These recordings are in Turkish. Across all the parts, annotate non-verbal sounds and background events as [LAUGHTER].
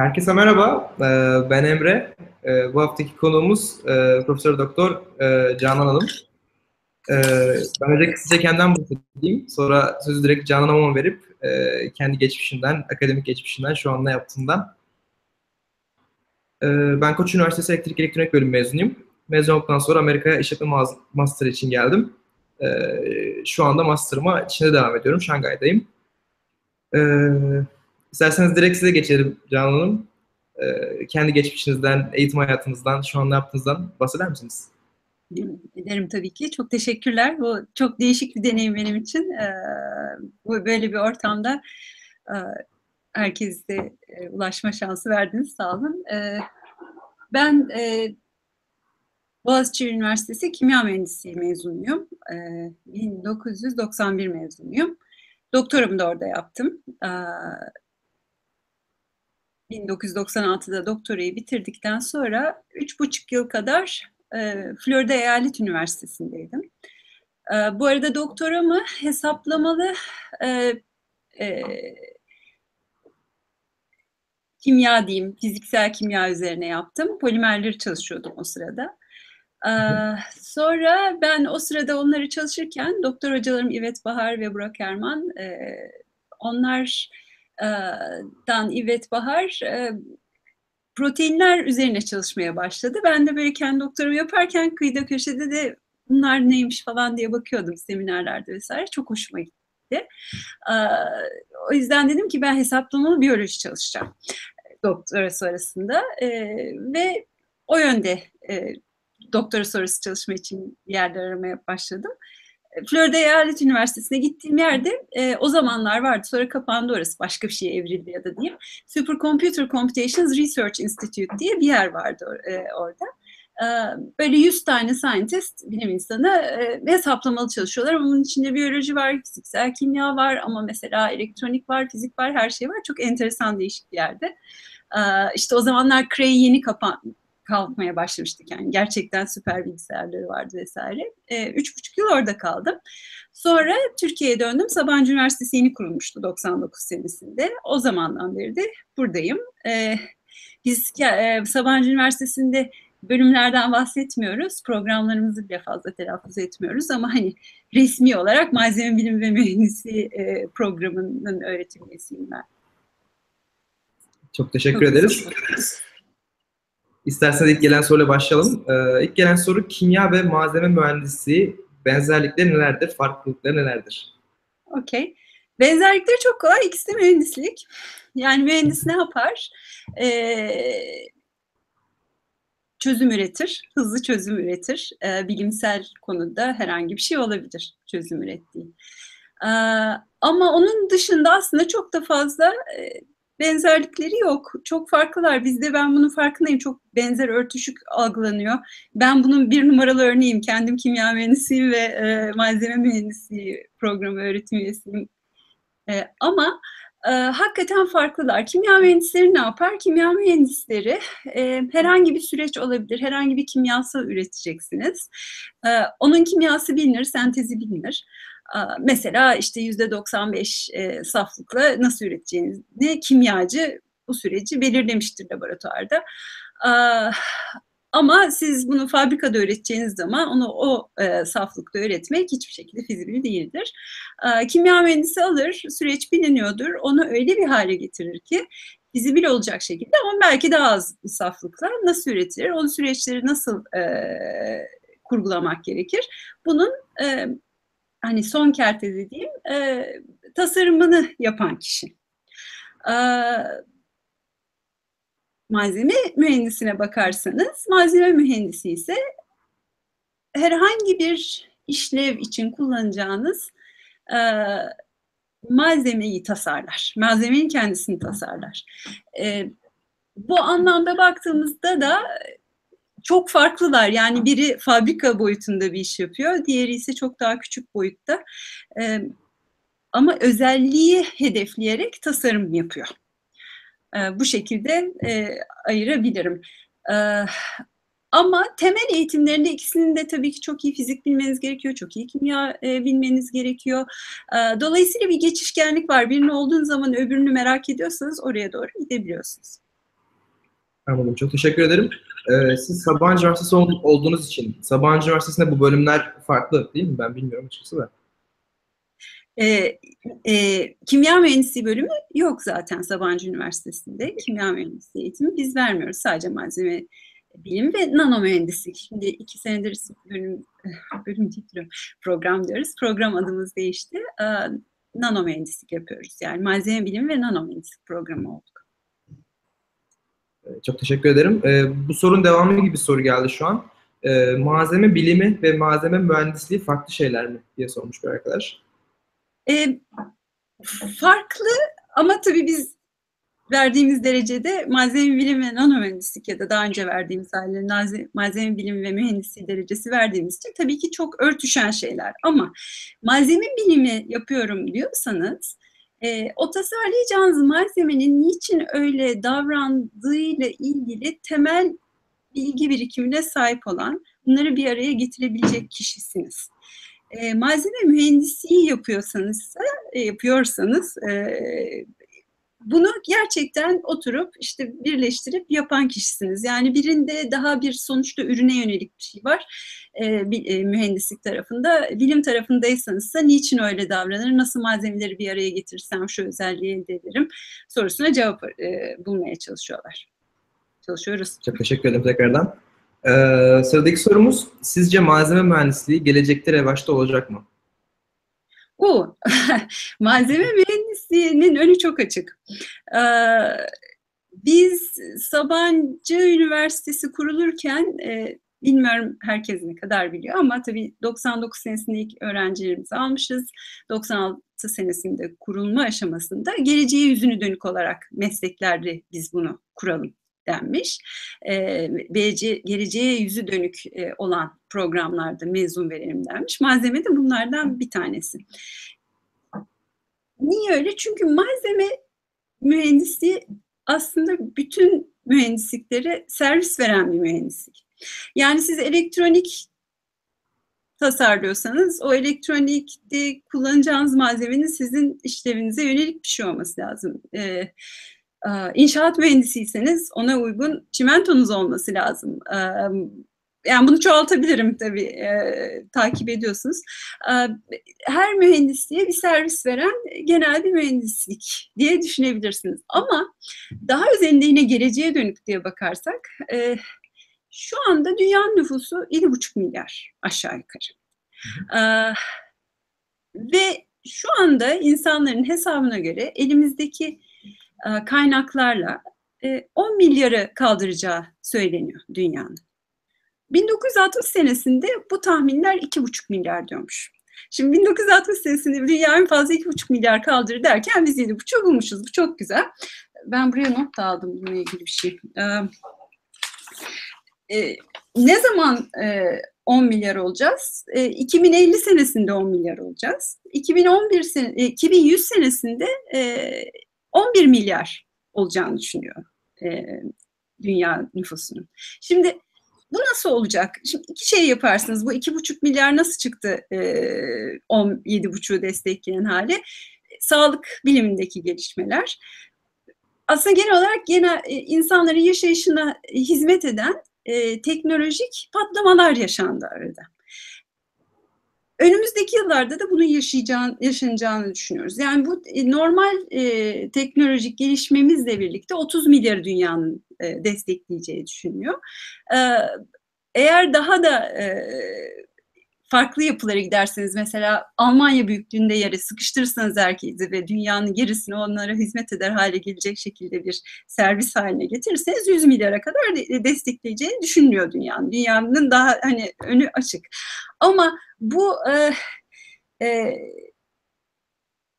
Herkese merhaba, ee, ben Emre. Ee, bu haftaki konuğumuz e, Profesör Doktor e, Canan Hanım. Ee, ben önce kısaca kendimden bahsedeyim, sonra sözü direkt Canan Hanım'a verip e, kendi geçmişinden, akademik geçmişinden, şu an ne yaptığından. Ben Koç Üniversitesi Elektrik Elektronik Bölümü mezunuyum. Mezun olduktan sonra Amerika'ya işletme master için geldim. Şu anda master'ıma Çin'de devam ediyorum, Şangay'dayım. İsterseniz direkt size geçelim Canan Hanım. Ee, kendi geçmişinizden, eğitim hayatınızdan, şu an ne yaptığınızdan bahseder misiniz? Ederim tabii ki. Çok teşekkürler. Bu çok değişik bir deneyim benim için. Ee, bu böyle bir ortamda e, herkese e, ulaşma şansı verdiniz. Sağ olun. Ee, ben e, Boğaziçi Üniversitesi Kimya Mühendisliği mezunuyum. Ee, 1991 mezunuyum. Doktoramı da orada yaptım. Ee, 1996'da doktorayı bitirdikten sonra üç buçuk yıl kadar e, Florida Eyalet Üniversitesi'ndeydim. E, bu arada doktoramı hesaplamalı e, e, kimya diyeyim, fiziksel kimya üzerine yaptım. Polimerleri çalışıyordum o sırada. Ee, sonra ben o sırada onları çalışırken doktor hocalarım İvet Bahar ve Burak Erman, e, onlar dan İvet Bahar proteinler üzerine çalışmaya başladı. Ben de böyle kendi doktorumu yaparken kıyıda köşede de bunlar neymiş falan diye bakıyordum seminerlerde vesaire. Çok hoşuma gitti. O yüzden dedim ki ben hesaplamalı biyoloji çalışacağım doktora sonrasında ve o yönde doktora sonrası çalışma için yerler aramaya başladım. Florida Eyalet Üniversitesi'ne gittiğim yerde e, o zamanlar vardı. Sonra kapandı orası. Başka bir şeye evrildi ya da diyeyim. Supercomputer Computations Research Institute diye bir yer vardı e, orada. E, böyle 100 tane scientist, bilim insanı e, hesaplamalı çalışıyorlar. Ama bunun içinde biyoloji var, fiziksel kimya var ama mesela elektronik var, fizik var, her şey var. Çok enteresan değişik bir yerde. E, işte o zamanlar Cray yeni kapan, kalkmaya başlamıştık. Yani gerçekten süper bilgisayarları vardı vesaire. E, üç buçuk yıl orada kaldım. Sonra Türkiye'ye döndüm. Sabancı Üniversitesi yeni kurulmuştu 99 senesinde. O zamandan beri de buradayım. E, biz e, Sabancı Üniversitesi'nde bölümlerden bahsetmiyoruz. Programlarımızı bile fazla telaffuz etmiyoruz ama hani resmi olarak malzeme bilimi ve mühendisi e, programının öğretim üyesiyim ben. Çok teşekkür Çok ederiz. Teşekkür ederiz. İsterseniz ilk gelen soruyla başlayalım. Ee, ilk gelen soru kimya ve malzeme mühendisliği benzerlikleri nelerdir, farklılıkları nelerdir? Okey. Benzerlikleri çok kolay. İkisi de mühendislik. Yani mühendis ne yapar? Ee, çözüm üretir, hızlı çözüm üretir. Ee, bilimsel konuda herhangi bir şey olabilir çözüm ürettiği. Ee, ama onun dışında aslında çok da fazla e, benzerlikleri yok. Çok farklılar. Bizde ben bunun farkındayım. Çok benzer örtüşük algılanıyor. Ben bunun bir numaralı örneğim. Kendim kimya mühendisiyim ve e, malzeme mühendisliği programı öğretim üyesiyim. E, ama e, hakikaten farklılar. Kimya mühendisleri ne yapar? Kimya mühendisleri e, herhangi bir süreç olabilir. Herhangi bir kimyasal üreteceksiniz. E, onun kimyası bilinir, sentezi bilinir. Mesela işte yüzde 95 e, saflıkla nasıl üreteceğini kimyacı bu süreci belirlemiştir laboratuvarda. Ama siz bunu fabrikada üreteceğiniz zaman onu o e, saflıkta üretmek hiçbir şekilde fizibil değildir. E, kimya mühendisi alır, süreç biliniyordur, onu öyle bir hale getirir ki fizibil olacak şekilde ama belki daha az saflıkla nasıl üretilir, o süreçleri nasıl e, kurgulamak gerekir. Bunun e, hani son kerte dediğim e, tasarımını yapan kişi. E, malzeme mühendisine bakarsanız, malzeme mühendisi ise herhangi bir işlev için kullanacağınız e, malzemeyi tasarlar. Malzemenin kendisini tasarlar. E, bu anlamda baktığımızda da çok farklılar. Yani biri fabrika boyutunda bir iş yapıyor, diğeri ise çok daha küçük boyutta. E, ama özelliği hedefleyerek tasarım yapıyor. E, bu şekilde e, ayırabilirim. E, ama temel eğitimlerinde ikisinin de tabii ki çok iyi fizik bilmeniz gerekiyor, çok iyi kimya e, bilmeniz gerekiyor. E, dolayısıyla bir geçişkenlik var. Birini olduğun zaman öbürünü merak ediyorsanız oraya doğru gidebiliyorsunuz. Anladım. Çok teşekkür ederim. Ee, siz Sabancı Üniversitesi ol- olduğunuz için Sabancı Üniversitesi'nde bu bölümler farklı değil mi? Ben bilmiyorum açıkçası da. E, e, kimya mühendisliği bölümü yok zaten Sabancı Üniversitesi'nde. Kimya mühendisliği eğitimi biz vermiyoruz. Sadece malzeme bilim ve nano mühendislik. Şimdi iki senedir bölüm, [LAUGHS] bölüm değil, program diyoruz. Program adımız değişti. E, nano mühendislik yapıyoruz. Yani malzeme bilim ve nano mühendislik programı olduk. Çok teşekkür ederim. Ee, bu sorun devamı gibi soru geldi şu an. Ee, malzeme bilimi ve malzeme mühendisliği farklı şeyler mi diye sormuş bir arkadaş. E, farklı ama tabii biz verdiğimiz derecede malzeme bilimi ve nano mühendislik ya da daha önce verdiğimiz halde malzeme bilimi ve mühendisliği derecesi verdiğimiz için tabii ki çok örtüşen şeyler. Ama malzeme bilimi yapıyorum diyorsanız e, o tasarlayacağınız malzemenin niçin öyle davrandığıyla ilgili temel bilgi birikimine sahip olan, bunları bir araya getirebilecek kişisiniz. E, malzeme mühendisliği yapıyorsanız, e, yapıyorsanız e, bunu gerçekten oturup işte birleştirip yapan kişisiniz. Yani birinde daha bir sonuçta ürüne yönelik bir şey var e, bir, e, mühendislik tarafında. Bilim tarafındaysanız da niçin öyle davranır, nasıl malzemeleri bir araya getirirsem şu özelliği elde ederim sorusuna cevap e, bulmaya çalışıyorlar. Çalışıyoruz. Çok teşekkür ederim tekrardan. Ee, sıradaki sorumuz, sizce malzeme mühendisliği gelecekte revaçta olacak mı? Bu [LAUGHS] malzeme mühendisliğinin önü çok açık. Ee, biz Sabancı Üniversitesi kurulurken e, bilmiyorum herkes ne kadar biliyor ama tabii 99 senesinde ilk öğrencilerimizi almışız. 96 senesinde kurulma aşamasında geleceğe yüzünü dönük olarak mesleklerde biz bunu kuralım denmiş. E, geleceğe yüzü dönük e, olan programlarda mezun verelim denmiş. Malzeme de bunlardan bir tanesi. Niye öyle? Çünkü malzeme mühendisliği aslında bütün mühendisliklere servis veren bir mühendislik. Yani siz elektronik tasarlıyorsanız o elektronikte kullanacağınız malzemenin sizin işlevinize yönelik bir şey olması lazım. Ee, İnşaat mühendisiyseniz ona uygun çimentonuz olması lazım. Yani bunu çoğaltabilirim tabii, e, takip ediyorsunuz. her mühendisliğe bir servis veren genel bir mühendislik diye düşünebilirsiniz. Ama daha özelinde yine geleceğe dönük diye bakarsak, e, şu anda dünyanın nüfusu 7,5 milyar aşağı yukarı. E, ve şu anda insanların hesabına göre elimizdeki e, kaynaklarla 10 e, milyarı kaldıracağı söyleniyor dünyanın. 1960 senesinde bu tahminler 2,5 milyar diyormuş. Şimdi 1960 senesinde dünya en fazla 2,5 milyar kaldırır derken biz 7,5 bulmuşuz. Bu çok güzel. Ben buraya not da aldım bununla ilgili bir şey. Ee, e, ne zaman e, 10 milyar olacağız? E, 2050 senesinde 10 milyar olacağız. 2011 sene, 2100 senesinde e, 11 milyar olacağını düşünüyor e, dünya nüfusunun. Şimdi bu nasıl olacak? Şimdi iki şey yaparsınız. Bu iki buçuk milyar nasıl çıktı e, 17,5'u destekleyen hali? Sağlık bilimindeki gelişmeler. Aslında genel olarak genel e, insanların yaşayışına hizmet eden e, teknolojik patlamalar yaşandı arada. Önümüzdeki yıllarda da bunun yaşayacağını, yaşanacağını düşünüyoruz. Yani bu e, normal e, teknolojik gelişmemizle birlikte 30 milyar dünyanın e, destekleyeceği düşünüyor. E, eğer daha da e, farklı yapılara giderseniz mesela Almanya büyüklüğünde yere sıkıştırırsanız herkesi ve dünyanın gerisini onlara hizmet eder hale gelecek şekilde bir servis haline getirirseniz 100 milyara kadar de destekleyeceğini düşünülüyor dünyanın. Dünyanın daha hani önü açık. Ama bu e, e,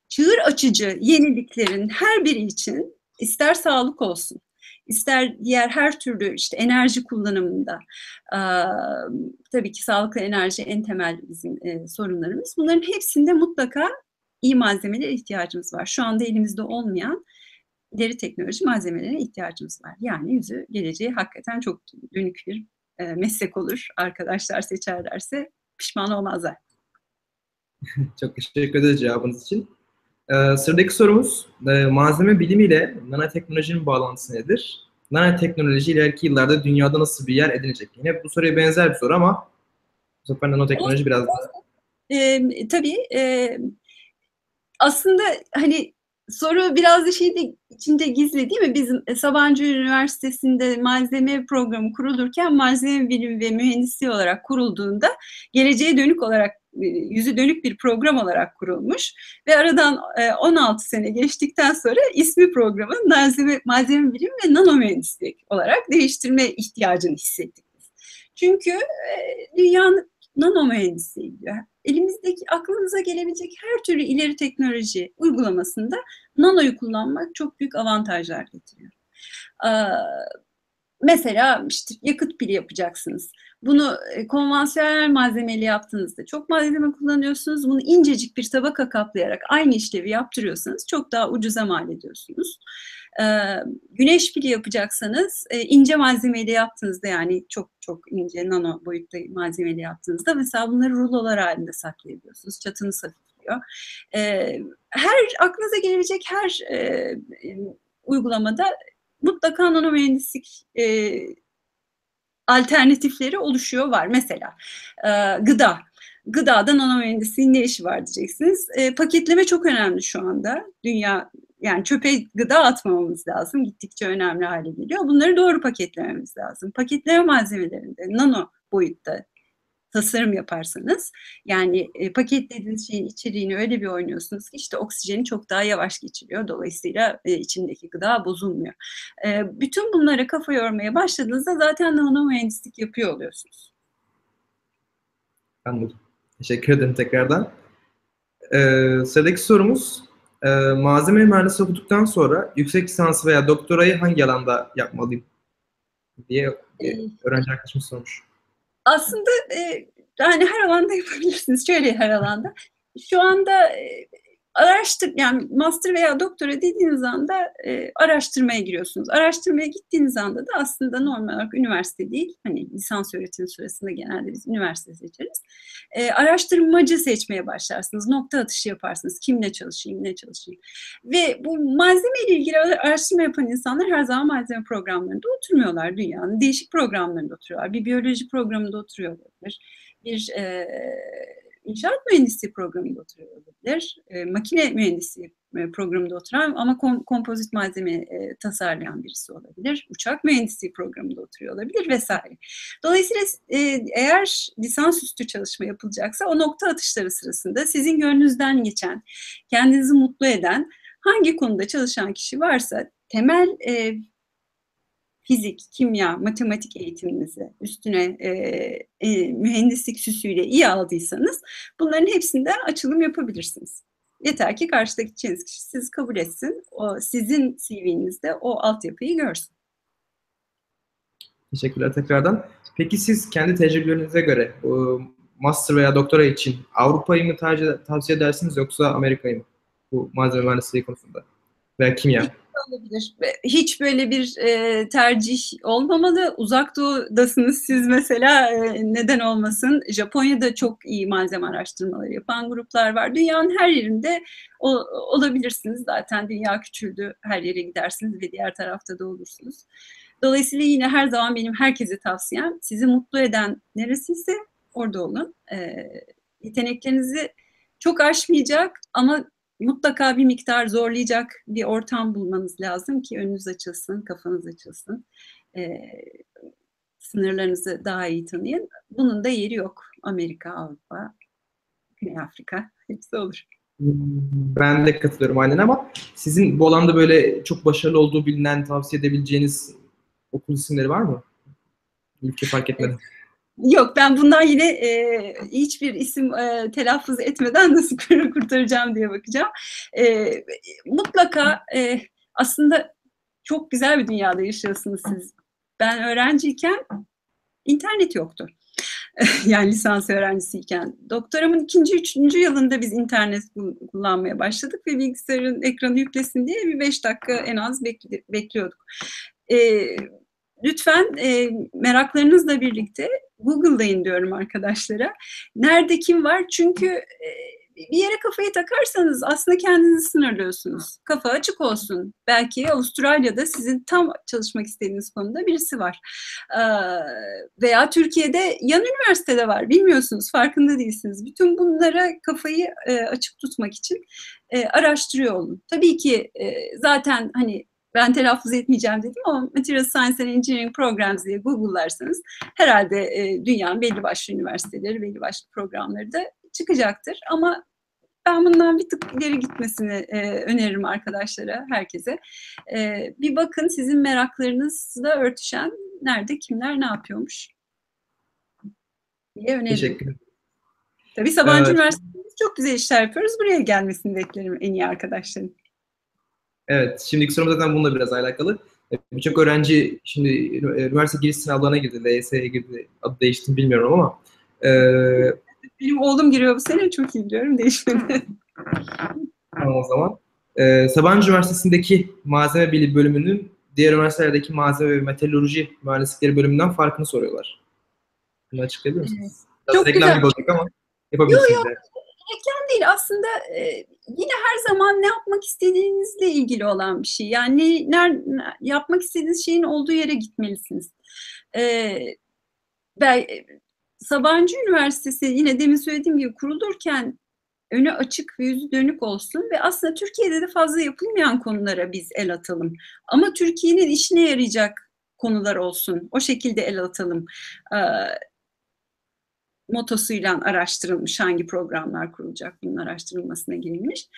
çığır açıcı yeniliklerin her biri için ister sağlık olsun, ister diğer her türlü işte enerji kullanımında e, tabii ki sağlıklı enerji en temel bizim e, sorunlarımız. Bunların hepsinde mutlaka iyi malzemelere ihtiyacımız var. Şu anda elimizde olmayan ileri teknoloji malzemelerine ihtiyacımız var. Yani yüzü geleceği hakikaten çok dönük bir e, meslek olur. Arkadaşlar seçerlerse pişman olmazlar. [LAUGHS] çok teşekkür ederiz cevabınız için. Ee, sıradaki sorumuz, e, malzeme bilimiyle nanoteknolojinin bağlantısı nedir? nanoteknoloji ileriki yıllarda dünyada nasıl bir yer edinecek? Yine bu soruya benzer bir soru ama bu sefer nanoteknoloji biraz daha... E, tabii. E, aslında hani soru biraz da şey de içinde gizli değil mi? Biz e, Sabancı Üniversitesi'nde malzeme programı kurulurken malzeme bilim ve mühendisliği olarak kurulduğunda geleceğe dönük olarak e, yüzü dönük bir program olarak kurulmuş ve aradan 16 e, sene geçtikten sonra ismi programın malzeme, malzeme bilim ve nano mühendislik olarak değiştirme ihtiyacını hissettik. Çünkü dünyanın nano mühendisliği elimizdeki aklınıza gelebilecek her türlü ileri teknoloji uygulamasında nanoyu kullanmak çok büyük avantajlar getiriyor. Ee, mesela işte yakıt pili yapacaksınız. Bunu e, konvansiyonel malzemeli yaptığınızda çok malzeme kullanıyorsunuz. Bunu incecik bir tabaka kaplayarak aynı işlevi yaptırıyorsanız çok daha ucuza mal ediyorsunuz. Güneş pili yapacaksanız e, ince malzemeyle yaptığınızda yani çok çok ince nano boyutta malzemeyle yaptığınızda mesela bunları rulolar halinde saklayabiliyorsunuz. Çatınız hafifliyor. Her aklınıza gelebilecek her uygulamada mutlaka nano mühendislik alternatifleri oluşuyor var. Mesela e, gıda. Gıdada nano mühendisliğin ne işi var diyeceksiniz. E, paketleme çok önemli şu anda. Dünya yani çöpe gıda atmamamız lazım. Gittikçe önemli hale geliyor. Bunları doğru paketlememiz lazım. Paketleme malzemelerinde nano boyutta tasarım yaparsanız yani e, paketlediğiniz şeyin içeriğini öyle bir oynuyorsunuz ki işte oksijeni çok daha yavaş geçiriyor. Dolayısıyla e, içindeki gıda bozulmuyor. E, bütün bunlara kafa yormaya başladığınızda zaten nano mühendislik yapıyor oluyorsunuz. Anladım. Teşekkür ederim tekrardan. Ee, sıradaki sorumuz e, malzeme mühendisi okuduktan sonra yüksek lisans veya doktorayı hangi alanda yapmalıyım diye e, öğrenci arkadaşım sormuş. Aslında e, yani her alanda yapabilirsiniz. Şöyle her alanda. Şu anda e, araştır yani master veya doktora dediğiniz anda e, araştırmaya giriyorsunuz. Araştırmaya gittiğiniz anda da aslında normal olarak üniversite değil, hani lisans öğretim sırasında genelde biz üniversite seçeriz. E, araştırmacı seçmeye başlarsınız. Nokta atışı yaparsınız. Kimle çalışayım, ne çalışayım. Ve bu malzeme ile ilgili araştırma yapan insanlar her zaman malzeme programlarında oturmuyorlar dünyanın. Değişik programlarında oturuyorlar. Bir biyoloji programında oturuyorlar. Bir e, inşaat mühendisliği programında oturuyor olabilir. E, makine mühendisliği e, programında oturan ama kom, kompozit malzeme e, tasarlayan birisi olabilir. Uçak mühendisliği programında oturuyor olabilir vesaire. Dolayısıyla e, eğer lisansüstü çalışma yapılacaksa o nokta atışları sırasında sizin gönlünüzden geçen, kendinizi mutlu eden hangi konuda çalışan kişi varsa temel e, fizik, kimya, matematik eğitiminizi üstüne e, e, mühendislik süsüyle iyi aldıysanız bunların hepsinden açılım yapabilirsiniz. Yeter ki karşıdaki kişi sizi kabul etsin, o sizin CV'nizde o altyapıyı görsün. Teşekkürler tekrardan. Peki siz kendi tecrübelerinize göre master veya doktora için Avrupa'yı mı tercih, tavsiye edersiniz yoksa Amerika'yı mı bu malzeme mühendisliği konusunda veya kimya? Olabilir. Hiç böyle bir e, tercih olmamalı. Uzak doğudasınız siz mesela e, neden olmasın. Japonya'da çok iyi malzeme araştırmaları yapan gruplar var. Dünyanın her yerinde o, olabilirsiniz. Zaten dünya küçüldü. Her yere gidersiniz ve diğer tarafta da olursunuz. Dolayısıyla yine her zaman benim herkese tavsiyem sizi mutlu eden neresiyse orada olun. E, yeteneklerinizi çok aşmayacak ama mutlaka bir miktar zorlayacak bir ortam bulmanız lazım ki önünüz açılsın, kafanız açılsın. E, sınırlarınızı daha iyi tanıyın. Bunun da yeri yok. Amerika, Avrupa, Güney Afrika [LAUGHS] hepsi olur. Ben de katılıyorum aynen ama sizin bu alanda böyle çok başarılı olduğu bilinen, tavsiye edebileceğiniz okul isimleri var mı? Ülke fark etmeden. Yok ben bundan yine e, hiçbir isim e, telaffuz etmeden nasıl [LAUGHS] kurtaracağım diye bakacağım. E, mutlaka e, aslında çok güzel bir dünyada yaşıyorsunuz siz. Ben öğrenciyken internet yoktu. [LAUGHS] yani lisans öğrencisiyken. Doktoramın ikinci, üçüncü yılında biz internet kullanmaya başladık ve bilgisayarın ekranı yüklesin diye bir beş dakika en az bekliyorduk. Ee, lütfen e, meraklarınızla birlikte Google'dayın diyorum arkadaşlara. Nerede kim var? Çünkü e, bir yere kafayı takarsanız aslında kendinizi sınırlıyorsunuz. Kafa açık olsun. Belki Avustralya'da sizin tam çalışmak istediğiniz konuda birisi var. Ee, veya Türkiye'de yan üniversitede var. Bilmiyorsunuz, farkında değilsiniz. Bütün bunlara kafayı e, açık tutmak için e, araştırıyor olun. Tabii ki e, zaten hani ben telaffuz etmeyeceğim dedim ama Material Science and Engineering Programs diye Google'larsanız herhalde e, dünyanın belli başlı üniversiteleri, belli başlı programları da çıkacaktır. Ama ben bundan bir tık ileri gitmesini e, öneririm arkadaşlara, herkese. E, bir bakın sizin meraklarınızla örtüşen nerede, kimler ne yapıyormuş diye öneririm. Teşekkür ederim. Tabii Sabancı evet. Üniversitesi'nde çok güzel işler yapıyoruz. Buraya gelmesini beklerim en iyi arkadaşların. Evet, şimdiki sorum zaten bununla biraz alakalı. E, birçok öğrenci şimdi üniversite giriş sınavlarına girdi, LYS'ye girdi, adı değişti bilmiyorum ama. E, Benim oğlum giriyor bu sene, çok iyi biliyorum, değişmedi. tamam o zaman. E, Sabancı Üniversitesi'ndeki malzeme bilimi bölümünün diğer üniversitelerdeki malzeme ve metalurji mühendislikleri bölümünden farkını soruyorlar. Bunu açıklayabilir misiniz? Evet. Çok reklam gibi olacak ama yapabilirsiniz. Yok yok, reklam değil aslında e, yine her zaman ne yapmak istediğinizle ilgili olan bir şey. Yani ner, yapmak istediğiniz şeyin olduğu yere gitmelisiniz. E, ben, Sabancı Üniversitesi yine demin söylediğim gibi kurulurken önü açık ve yüzü dönük olsun ve aslında Türkiye'de de fazla yapılmayan konulara biz el atalım. Ama Türkiye'nin işine yarayacak konular olsun. O şekilde el atalım. Ee, motosuyla araştırılmış hangi programlar kurulacak bunun araştırılmasına girilmiş.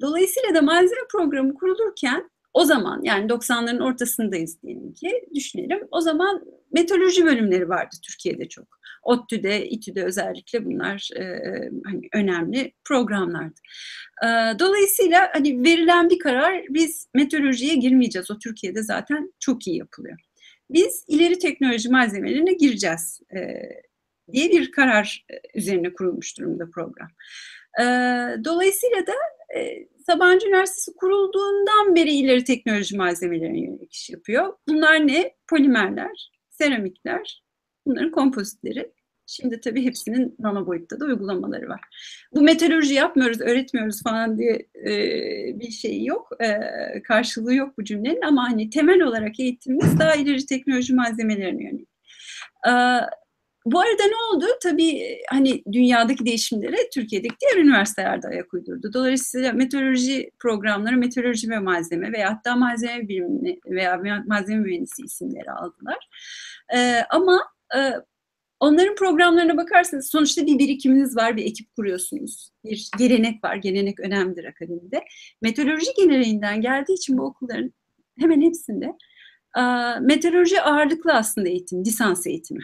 Dolayısıyla da malzeme programı kurulurken o zaman yani 90'ların ortasındayız diyelim ki düşünelim. O zaman meteoroloji bölümleri vardı Türkiye'de çok. ODTÜ'de, İTÜ'de özellikle bunlar e, hani önemli programlardı. E, dolayısıyla hani verilen bir karar biz meteorolojiye girmeyeceğiz. O Türkiye'de zaten çok iyi yapılıyor. Biz ileri teknoloji malzemelerine gireceğiz. E, diye bir karar e, üzerine kurulmuş durumda program. Dolayısıyla da e, Sabancı Üniversitesi kurulduğundan beri ileri teknoloji malzemelerine yönelik iş yapıyor. Bunlar ne? Polimerler, seramikler, bunların kompozitleri. Şimdi tabii hepsinin nano boyutta da uygulamaları var. Bu metalurji yapmıyoruz, öğretmiyoruz falan diye e, bir şey yok, e, karşılığı yok bu cümlenin ama hani temel olarak eğitimimiz daha ileri teknoloji malzemelerine yönelik. E, bu arada ne oldu? Tabii hani dünyadaki değişimlere Türkiye'deki diğer üniversitelerde ayak uydurdu. Dolayısıyla meteoroloji programları meteoroloji ve malzeme veya hatta malzeme bilimini veya malzeme mühendisi isimleri aldılar. Ee, ama e, onların programlarına bakarsanız sonuçta bir birikiminiz var, bir ekip kuruyorsunuz. Bir gelenek var, gelenek önemlidir akademide. Meteoroloji geleneğinden geldiği için bu okulların hemen hepsinde e, meteoroloji ağırlıklı aslında eğitim, lisans eğitimi.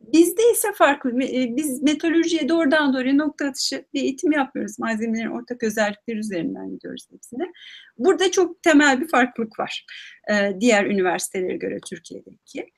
Bizde ise farklı. Biz metalürjiye doğrudan doğruya nokta atışı bir eğitim yapmıyoruz. Malzemelerin ortak özellikleri üzerinden gidiyoruz hepsine. Burada çok temel bir farklılık var diğer üniversitelere göre Türkiye'deki.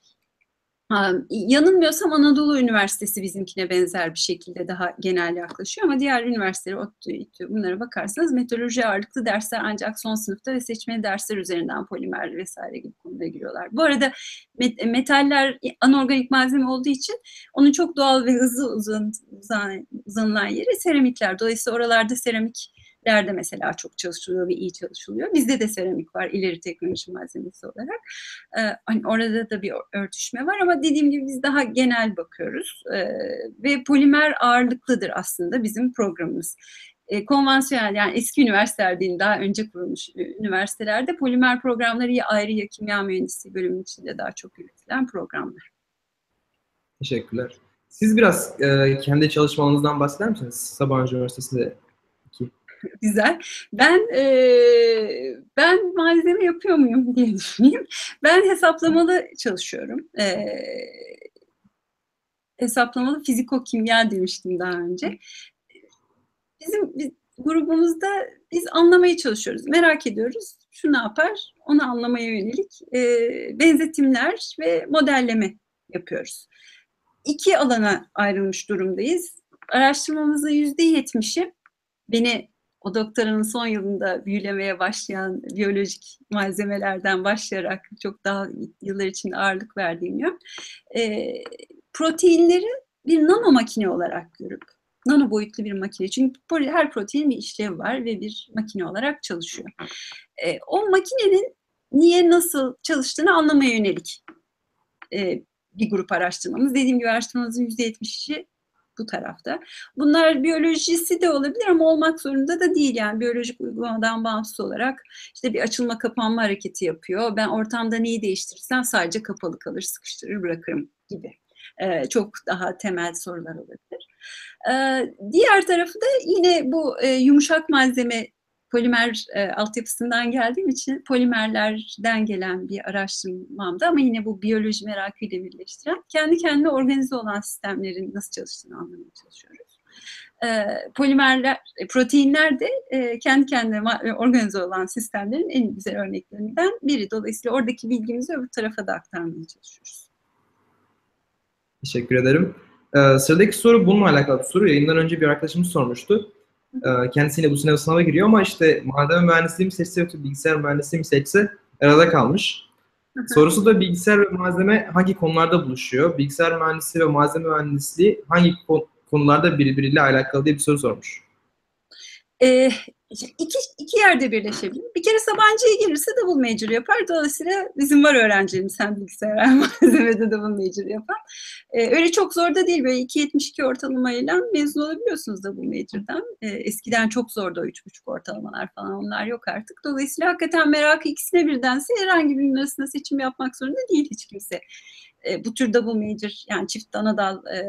Yanılmıyorsam Anadolu Üniversitesi bizimkine benzer bir şekilde daha genel yaklaşıyor ama diğer üniversiteler, ODTÜ, İTÜ bunlara bakarsanız meteoroloji ağırlıklı dersler ancak son sınıfta ve seçmeli dersler üzerinden polimer vesaire gibi konulara giriyorlar. Bu arada met metaller anorganik malzeme olduğu için onun çok doğal ve hızlı uzan, uzan, uzanılan yeri seramikler. Dolayısıyla oralarda seramik Lerde mesela çok çalışılıyor ve iyi çalışılıyor. Bizde de seramik var ileri teknoloji malzemesi olarak. Ee, hani orada da bir örtüşme var ama dediğim gibi biz daha genel bakıyoruz. Ee, ve polimer ağırlıklıdır aslında bizim programımız e, konvansiyonel yani eski üniversiteler değil daha önce kurulmuş üniversitelerde polimer programları ya ayrı ya kimya mühendisliği bölümünün içinde daha çok üretilen programlar. Teşekkürler. Siz biraz e, kendi çalışmalarınızdan bahseder misiniz? Sabancı Üniversitesi'nde [LAUGHS] güzel. Ben e, ben malzeme yapıyor muyum diye [LAUGHS] düşüneyim. Ben hesaplamalı çalışıyorum. E, hesaplamalı fiziko-kimya demiştim daha önce. Bizim biz, grubumuzda biz anlamaya çalışıyoruz. Merak ediyoruz. Şu ne yapar? Onu anlamaya yönelik e, benzetimler ve modelleme yapıyoruz. İki alana ayrılmış durumdayız. Araştırmamızın yüzde yetmişi beni o doktoranın son yılında büyülemeye başlayan biyolojik malzemelerden başlayarak çok daha yıllar içinde ağırlık verdiğim yön, e, proteinleri bir nano makine olarak görüp Nano boyutlu bir makine. Çünkü her protein bir işlevi var ve bir makine olarak çalışıyor. E, o makinenin niye nasıl çalıştığını anlamaya yönelik e, bir grup araştırmamız. Dediğim gibi araştırmamızın %70'i bu tarafta. Bunlar biyolojisi de olabilir ama olmak zorunda da değil. Yani biyolojik uygulamadan bağımsız olarak işte bir açılma kapanma hareketi yapıyor. Ben ortamda neyi değiştirirsem sadece kapalı kalır, sıkıştırır, bırakırım gibi. Ee, çok daha temel sorular olabilir. Ee, diğer tarafı da yine bu e, yumuşak malzeme polimer e, altyapısından geldiğim için polimerlerden gelen bir araştırmamda ama yine bu biyoloji merakıyla birleştiren kendi kendine organize olan sistemlerin nasıl çalıştığını anlamaya çalışıyoruz. E, polimerler, e, proteinler de e, kendi kendine e, organize olan sistemlerin en güzel örneklerinden biri. Dolayısıyla oradaki bilgimizi öbür tarafa da aktarmaya çalışıyoruz. Teşekkür ederim. Ee, sıradaki soru bununla alakalı bir soru. Yayından önce bir arkadaşımız sormuştu. Ee, kendisiyle bu sınava sınava giriyor ama işte malzeme mühendisliği mi seçse yoksa bilgisayar mühendisliği mi seçse arada kalmış. Sorusu da bilgisayar ve malzeme hangi konularda buluşuyor? Bilgisayar mühendisliği ve malzeme mühendisliği hangi konularda birbiriyle alakalı diye bir soru sormuş. Ee, iki, iki yerde birleşebilir. Bir kere Sabancı'ya gelirse double major yapar. Dolayısıyla bizim var öğrencilerimiz hem bilgisayar hem [LAUGHS] malzemede double major yapan. Ee, öyle çok zor da değil. Böyle 2.72 ortalamayla mezun olabiliyorsunuz double major'dan. Ee, eskiden çok zordu o 3.5 ortalamalar falan. Onlar yok artık. Dolayısıyla hakikaten merakı ikisine birdense herhangi birinin arasında seçim yapmak zorunda değil hiç kimse. E, bu tür double major yani çift ana dal e,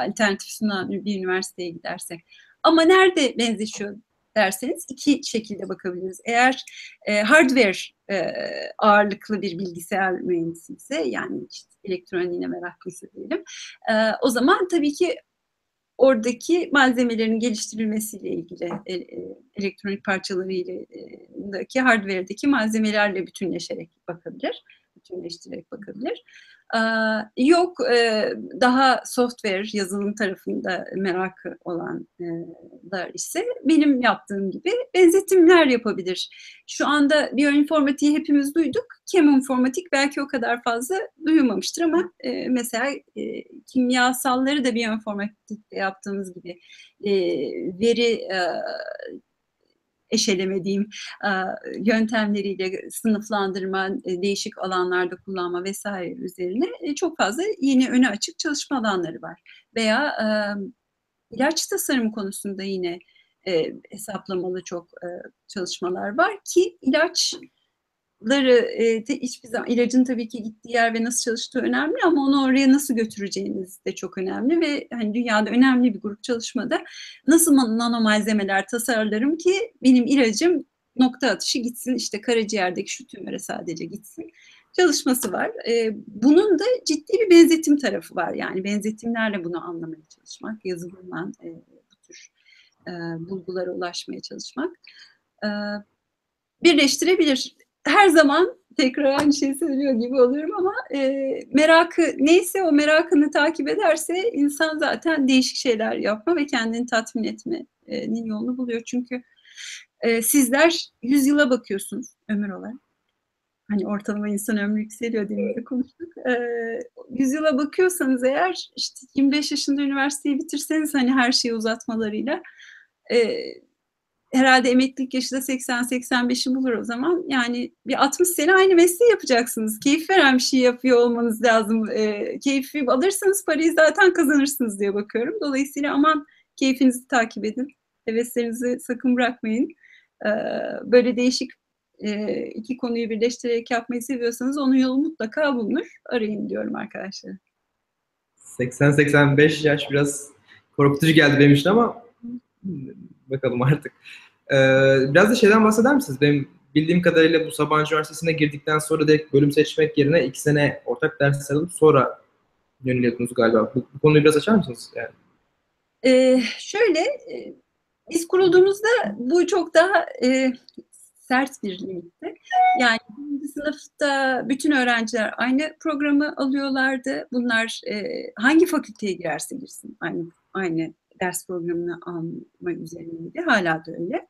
alternatif sunan bir üniversiteye gidersek. Ama nerede benzeşiyor derseniz iki şekilde bakabiliriz. Eğer e, hardware e, ağırlıklı bir bilgisayar mühendisi ise yani işte elektroniğine meraklıysa diyelim e, o zaman tabii ki oradaki malzemelerin geliştirilmesiyle ilgili e, e, elektronik parçalarıyla hardware'deki malzemelerle bütünleşerek bakabilir, bütünleştirerek bakabilir. Yok daha software yazılım tarafında merakı olanlar ise benim yaptığım gibi benzetimler yapabilir. Şu anda biyoinformatiği hepimiz duyduk. Kemoinformatik belki o kadar fazla duyulmamıştır ama mesela kimyasalları da biyoinformatikte yaptığımız gibi veri eşelemediğim yöntemleriyle sınıflandırma, e, değişik alanlarda kullanma vesaire üzerine e, çok fazla yeni öne açık çalışma alanları var. Veya ilaç tasarımı konusunda yine e, hesaplamalı çok çalışmalar var ki ilaç ları e, te, hiçbir zaman ilacın tabii ki gittiği yer ve nasıl çalıştığı önemli ama onu oraya nasıl götüreceğiniz de çok önemli ve hani dünyada önemli bir grup çalışmada nasıl nano malzemeler tasarlarım ki benim ilacım nokta atışı gitsin işte karaciğerdeki şu tümöre sadece gitsin çalışması var. E, bunun da ciddi bir benzetim tarafı var. Yani benzetimlerle bunu anlamaya çalışmak, yazılımla e, bu tür e, bulgulara ulaşmaya çalışmak birleştirebilir her zaman tekrar aynı şeyi söylüyor gibi oluyorum ama e, merakı neyse o merakını takip ederse insan zaten değişik şeyler yapma ve kendini tatmin etmenin yolunu buluyor. Çünkü e, sizler yüzyıla bakıyorsunuz ömür olarak. Hani ortalama insan ömrü yükseliyor diye de konuştuk. E, yüzyıla bakıyorsanız eğer işte 25 yaşında üniversiteyi bitirseniz hani her şeyi uzatmalarıyla e, herhalde emeklilik yaşı da 80-85'i bulur o zaman. Yani bir 60 sene aynı mesleği yapacaksınız. Keyif veren bir şey yapıyor olmanız lazım. E, keyfi alırsanız parayı zaten kazanırsınız diye bakıyorum. Dolayısıyla aman keyfinizi takip edin. Heveslerinizi sakın bırakmayın. E, böyle değişik e, iki konuyu birleştirerek yapmayı seviyorsanız onun yolu mutlaka bulunur. Arayın diyorum arkadaşlar. 80-85 yaş biraz korkutucu geldi için ama bakalım artık. Ee, biraz da şeyden bahseder misiniz? Benim bildiğim kadarıyla bu Sabancı Üniversitesi'ne girdikten sonra direkt bölüm seçmek yerine iki sene ortak ders alıp sonra yöneliyordunuz galiba. Bu, bu konuyu biraz açar mısınız? Yani? Ee, şöyle, e, biz kurulduğumuzda bu çok daha e, sert bir limitti. Yani sınıfta bütün öğrenciler aynı programı alıyorlardı. Bunlar e, hangi fakülteye girerse girsin aynı aynı ders programını alma üzerineydi. Hala da öyle.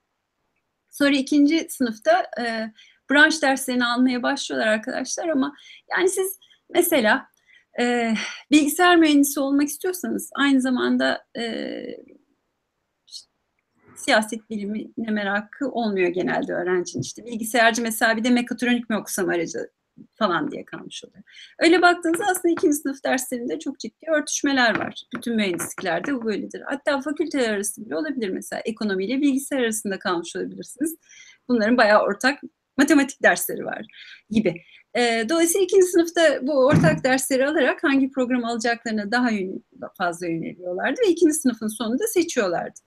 Sonra ikinci sınıfta e, branş derslerini almaya başlıyorlar arkadaşlar ama yani siz mesela E, bilgisayar mühendisi olmak istiyorsanız aynı zamanda e, siyaset bilimine merakı olmuyor genelde öğrencinin. İşte bilgisayarcı mesela bir de mekatronik mi okusam aracı falan diye kalmış oluyor. Öyle baktığınızda aslında ikinci sınıf derslerinde çok ciddi örtüşmeler var. Bütün mühendisliklerde bu böyledir. Hatta fakülteler arası bile olabilir mesela. Ekonomiyle bilgisayar arasında kalmış olabilirsiniz. Bunların bayağı ortak matematik dersleri var gibi. E, dolayısıyla ikinci sınıfta bu ortak dersleri alarak hangi program alacaklarına daha fazla yöneliyorlardı ve ikinci sınıfın sonunda seçiyorlardı.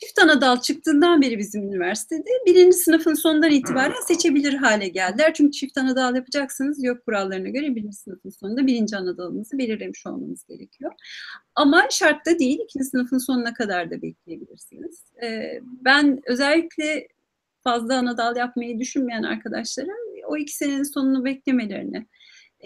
Çift ana dal çıktığından beri bizim üniversitede birinci sınıfın sonundan itibaren seçebilir hale geldiler. Çünkü çift ana dal yapacaksınız yok kurallarına göre birinci sınıfın sonunda birinci ana dalınızı belirlemiş olmanız gerekiyor. Ama şart da değil. ikinci sınıfın sonuna kadar da bekleyebilirsiniz. Ee, ben özellikle fazla ana dal yapmayı düşünmeyen arkadaşlarım o iki senenin sonunu beklemelerini,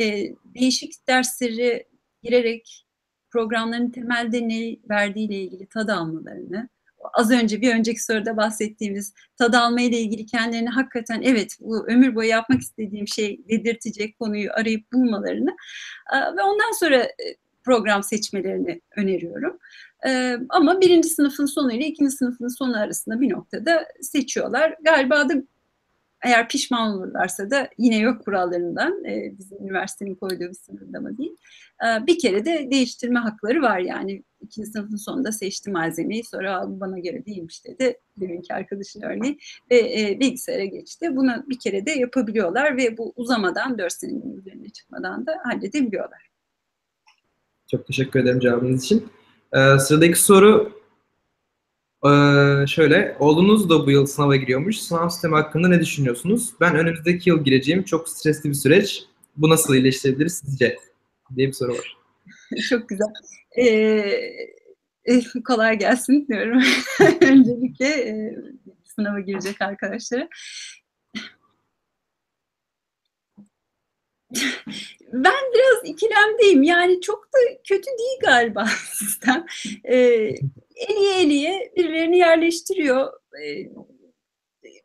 e, değişik dersleri girerek programların temelde ne verdiğiyle ilgili tad almalarını, az önce bir önceki soruda bahsettiğimiz tad alma ile ilgili kendilerini hakikaten evet bu ömür boyu yapmak istediğim şey dedirtecek konuyu arayıp bulmalarını ve ondan sonra program seçmelerini öneriyorum. Ama birinci sınıfın sonu ile ikinci sınıfın sonu arasında bir noktada seçiyorlar. Galiba da eğer pişman olurlarsa da yine yok kurallarından e, bizim üniversitenin koyduğu bir sınırlama değil. E, bir kere de değiştirme hakları var yani ikinci sınıfın sonunda seçti malzemeyi sonra bu bana göre değilmiş dedi deminki arkadaşın örneği ve e, bilgisayara geçti. Bunu bir kere de yapabiliyorlar ve bu uzamadan dört senenin üzerine çıkmadan da halledebiliyorlar. Çok teşekkür ederim cevabınız için. Ee, sıradaki soru ee, şöyle, oğlunuz da bu yıl sınava giriyormuş. Sınav sistemi hakkında ne düşünüyorsunuz? Ben önümüzdeki yıl gireceğim. Çok stresli bir süreç. Bu nasıl iyileştirebilir sizce? diye bir soru var. [LAUGHS] Çok güzel. Ee, [LAUGHS] kolay gelsin diyorum. [LAUGHS] Öncelikle e, sınava girecek arkadaşlara. Ben biraz ikilemdeyim. Yani çok da kötü değil galiba [LAUGHS] sistem. Ee, eliye eliye birilerini yerleştiriyor. E,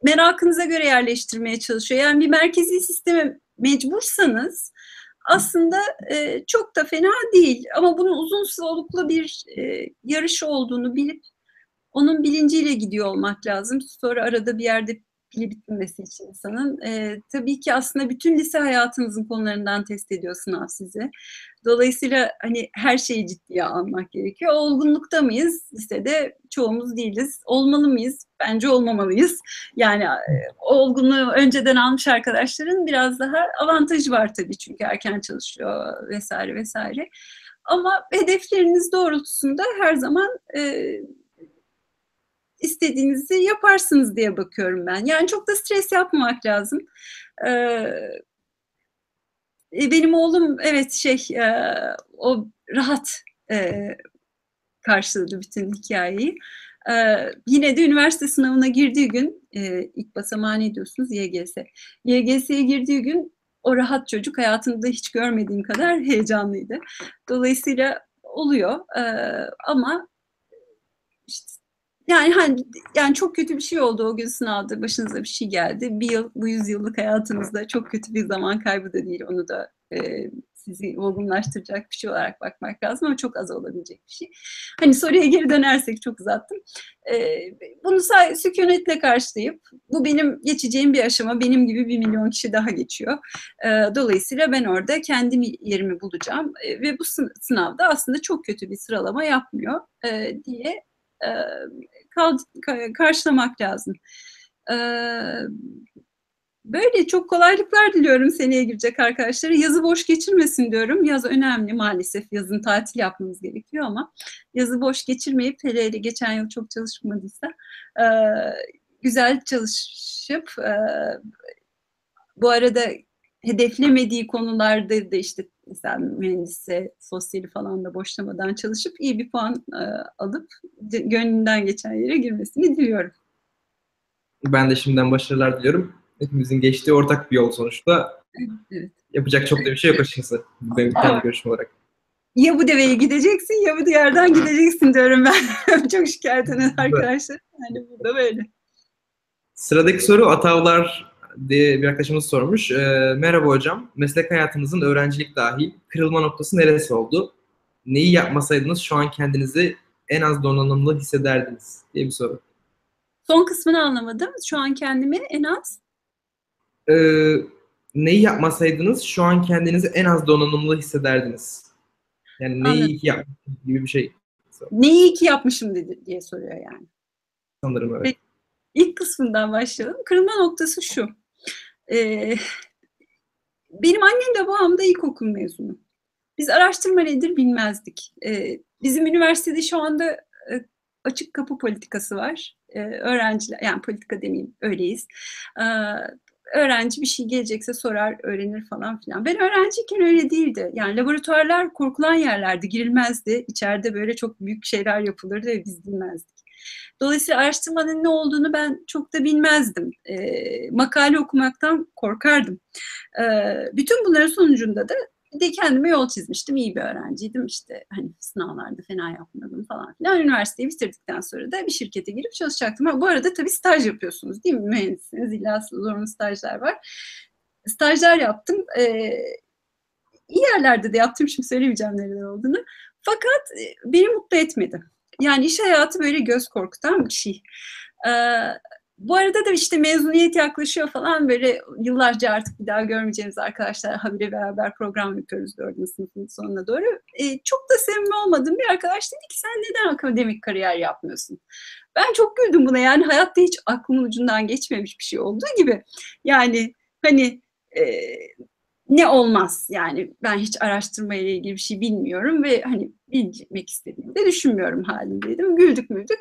merakınıza göre yerleştirmeye çalışıyor. Yani bir merkezi sisteme mecbursanız aslında e, çok da fena değil. Ama bunun uzun soluklu bir e, yarış olduğunu bilip onun bilinciyle gidiyor olmak lazım. Sonra arada bir yerde pili bitmesi için insanın. E, tabii ki aslında bütün lise hayatınızın konularından test ediyor sınav sizi. Dolayısıyla hani her şeyi ciddiye almak gerekiyor. Olgunlukta mıyız? Lisede çoğumuz değiliz. Olmalı mıyız? Bence olmamalıyız. Yani olgunluğu önceden almış arkadaşların biraz daha avantajı var tabii çünkü erken çalışıyor vesaire vesaire. Ama hedefleriniz doğrultusunda her zaman e, istediğinizi yaparsınız diye bakıyorum ben. Yani çok da stres yapmamak lazım. Ee, e, benim oğlum evet şey e, o rahat e, karşıladı bütün hikayeyi. Ee, yine de üniversite sınavına girdiği gün e, ilk basamağı ne diyorsunuz? YGS. YGS'ye girdiği gün o rahat çocuk hayatında hiç görmediğim kadar heyecanlıydı. Dolayısıyla oluyor ee, ama işte yani hani yani çok kötü bir şey oldu o gün sınavda başınıza bir şey geldi. Bir yıl bu yüzyıllık hayatınızda çok kötü bir zaman kaybı da değil. Onu da e, sizi olgunlaştıracak bir şey olarak bakmak lazım ama çok az olabilecek bir şey. Hani soruya geri dönersek çok uzattım. E, bunu say sükunetle karşılayıp bu benim geçeceğim bir aşama. Benim gibi bir milyon kişi daha geçiyor. E, dolayısıyla ben orada kendi yerimi bulacağım e, ve bu sınavda aslında çok kötü bir sıralama yapmıyor e, diye karşılamak lazım. Böyle çok kolaylıklar diliyorum seneye girecek arkadaşlara. Yazı boş geçirmesin diyorum. Yaz önemli maalesef. Yazın tatil yapmamız gerekiyor ama yazı boş geçirmeyip hele hele geçen yıl çok çalışmadıysa güzel çalışıp bu arada hedeflemediği konularda da işte mesela mühendisse, sosyali falan da boşlamadan çalışıp iyi bir puan e, alıp gönlünden geçen yere girmesini diliyorum. Ben de şimdiden başarılar diliyorum. Hepimizin geçtiği ortak bir yol sonuçta. Evet. Yapacak çok da bir şey yok açıkçası. Benim kendi görüşüm olarak. Ya bu deveye gideceksin ya bu diyardan gideceksin diyorum ben. [LAUGHS] çok şikayet eden arkadaşlar. Yani bu da böyle. Sıradaki soru Atavlar diye bir arkadaşımız sormuş. E, merhaba hocam, meslek hayatınızın öğrencilik dahil kırılma noktası neresi oldu? Neyi yapmasaydınız şu an kendinizi en az donanımlı hissederdiniz diye bir soru. Son kısmını anlamadım. Şu an kendimi en az? E, neyi yapmasaydınız şu an kendinizi en az donanımlı hissederdiniz. Yani neyi iyi ki yapmışım gibi bir şey. Neyi iyi ki yapmışım dedi, diye soruyor yani. Sanırım evet. Peki, ilk kısmından başlayalım. Kırılma noktası şu. Ee, benim annem de babam da ilkokul mezunu. Biz araştırma nedir bilmezdik. Ee, bizim üniversitede şu anda e, açık kapı politikası var. Ee, öğrenciler, yani politika demeyeyim öyleyiz. Ee, öğrenci bir şey gelecekse sorar, öğrenir falan filan. Ben öğrenciyken öyle değildi. Yani laboratuvarlar korkulan yerlerdi, girilmezdi. İçeride böyle çok büyük şeyler yapılırdı ve biz bilmezdik. Dolayısıyla araştırmanın ne olduğunu ben çok da bilmezdim. E, makale okumaktan korkardım. E, bütün bunların sonucunda da de kendime yol çizmiştim. İyi bir öğrenciydim. İşte hani sınavlarda fena yapmadım falan filan. Üniversiteyi bitirdikten sonra da bir şirkete girip çalışacaktım. Ha, bu arada tabii staj yapıyorsunuz değil mi? Mühendisiniz. İlla zorunlu stajlar var. Stajlar yaptım. Ee, iyi yerlerde de yaptım. Şimdi söylemeyeceğim nerede olduğunu. Fakat beni mutlu etmedi. Yani iş hayatı böyle göz korkutan bir şey. Ee, bu arada da işte mezuniyet yaklaşıyor falan böyle yıllarca artık bir daha görmeyeceğimiz arkadaşlar habire beraber program yapıyoruz dördüncü sınıfın sonuna doğru. Ee, çok da sevimli olmadığım bir arkadaş dedi ki sen neden akademik kariyer yapmıyorsun? Ben çok güldüm buna yani hayatta hiç aklımın ucundan geçmemiş bir şey olduğu gibi. Yani hani e, ne olmaz yani ben hiç araştırma ile ilgili bir şey bilmiyorum ve hani bilmek istediğimi de düşünmüyorum halindeydim. Güldük müldük.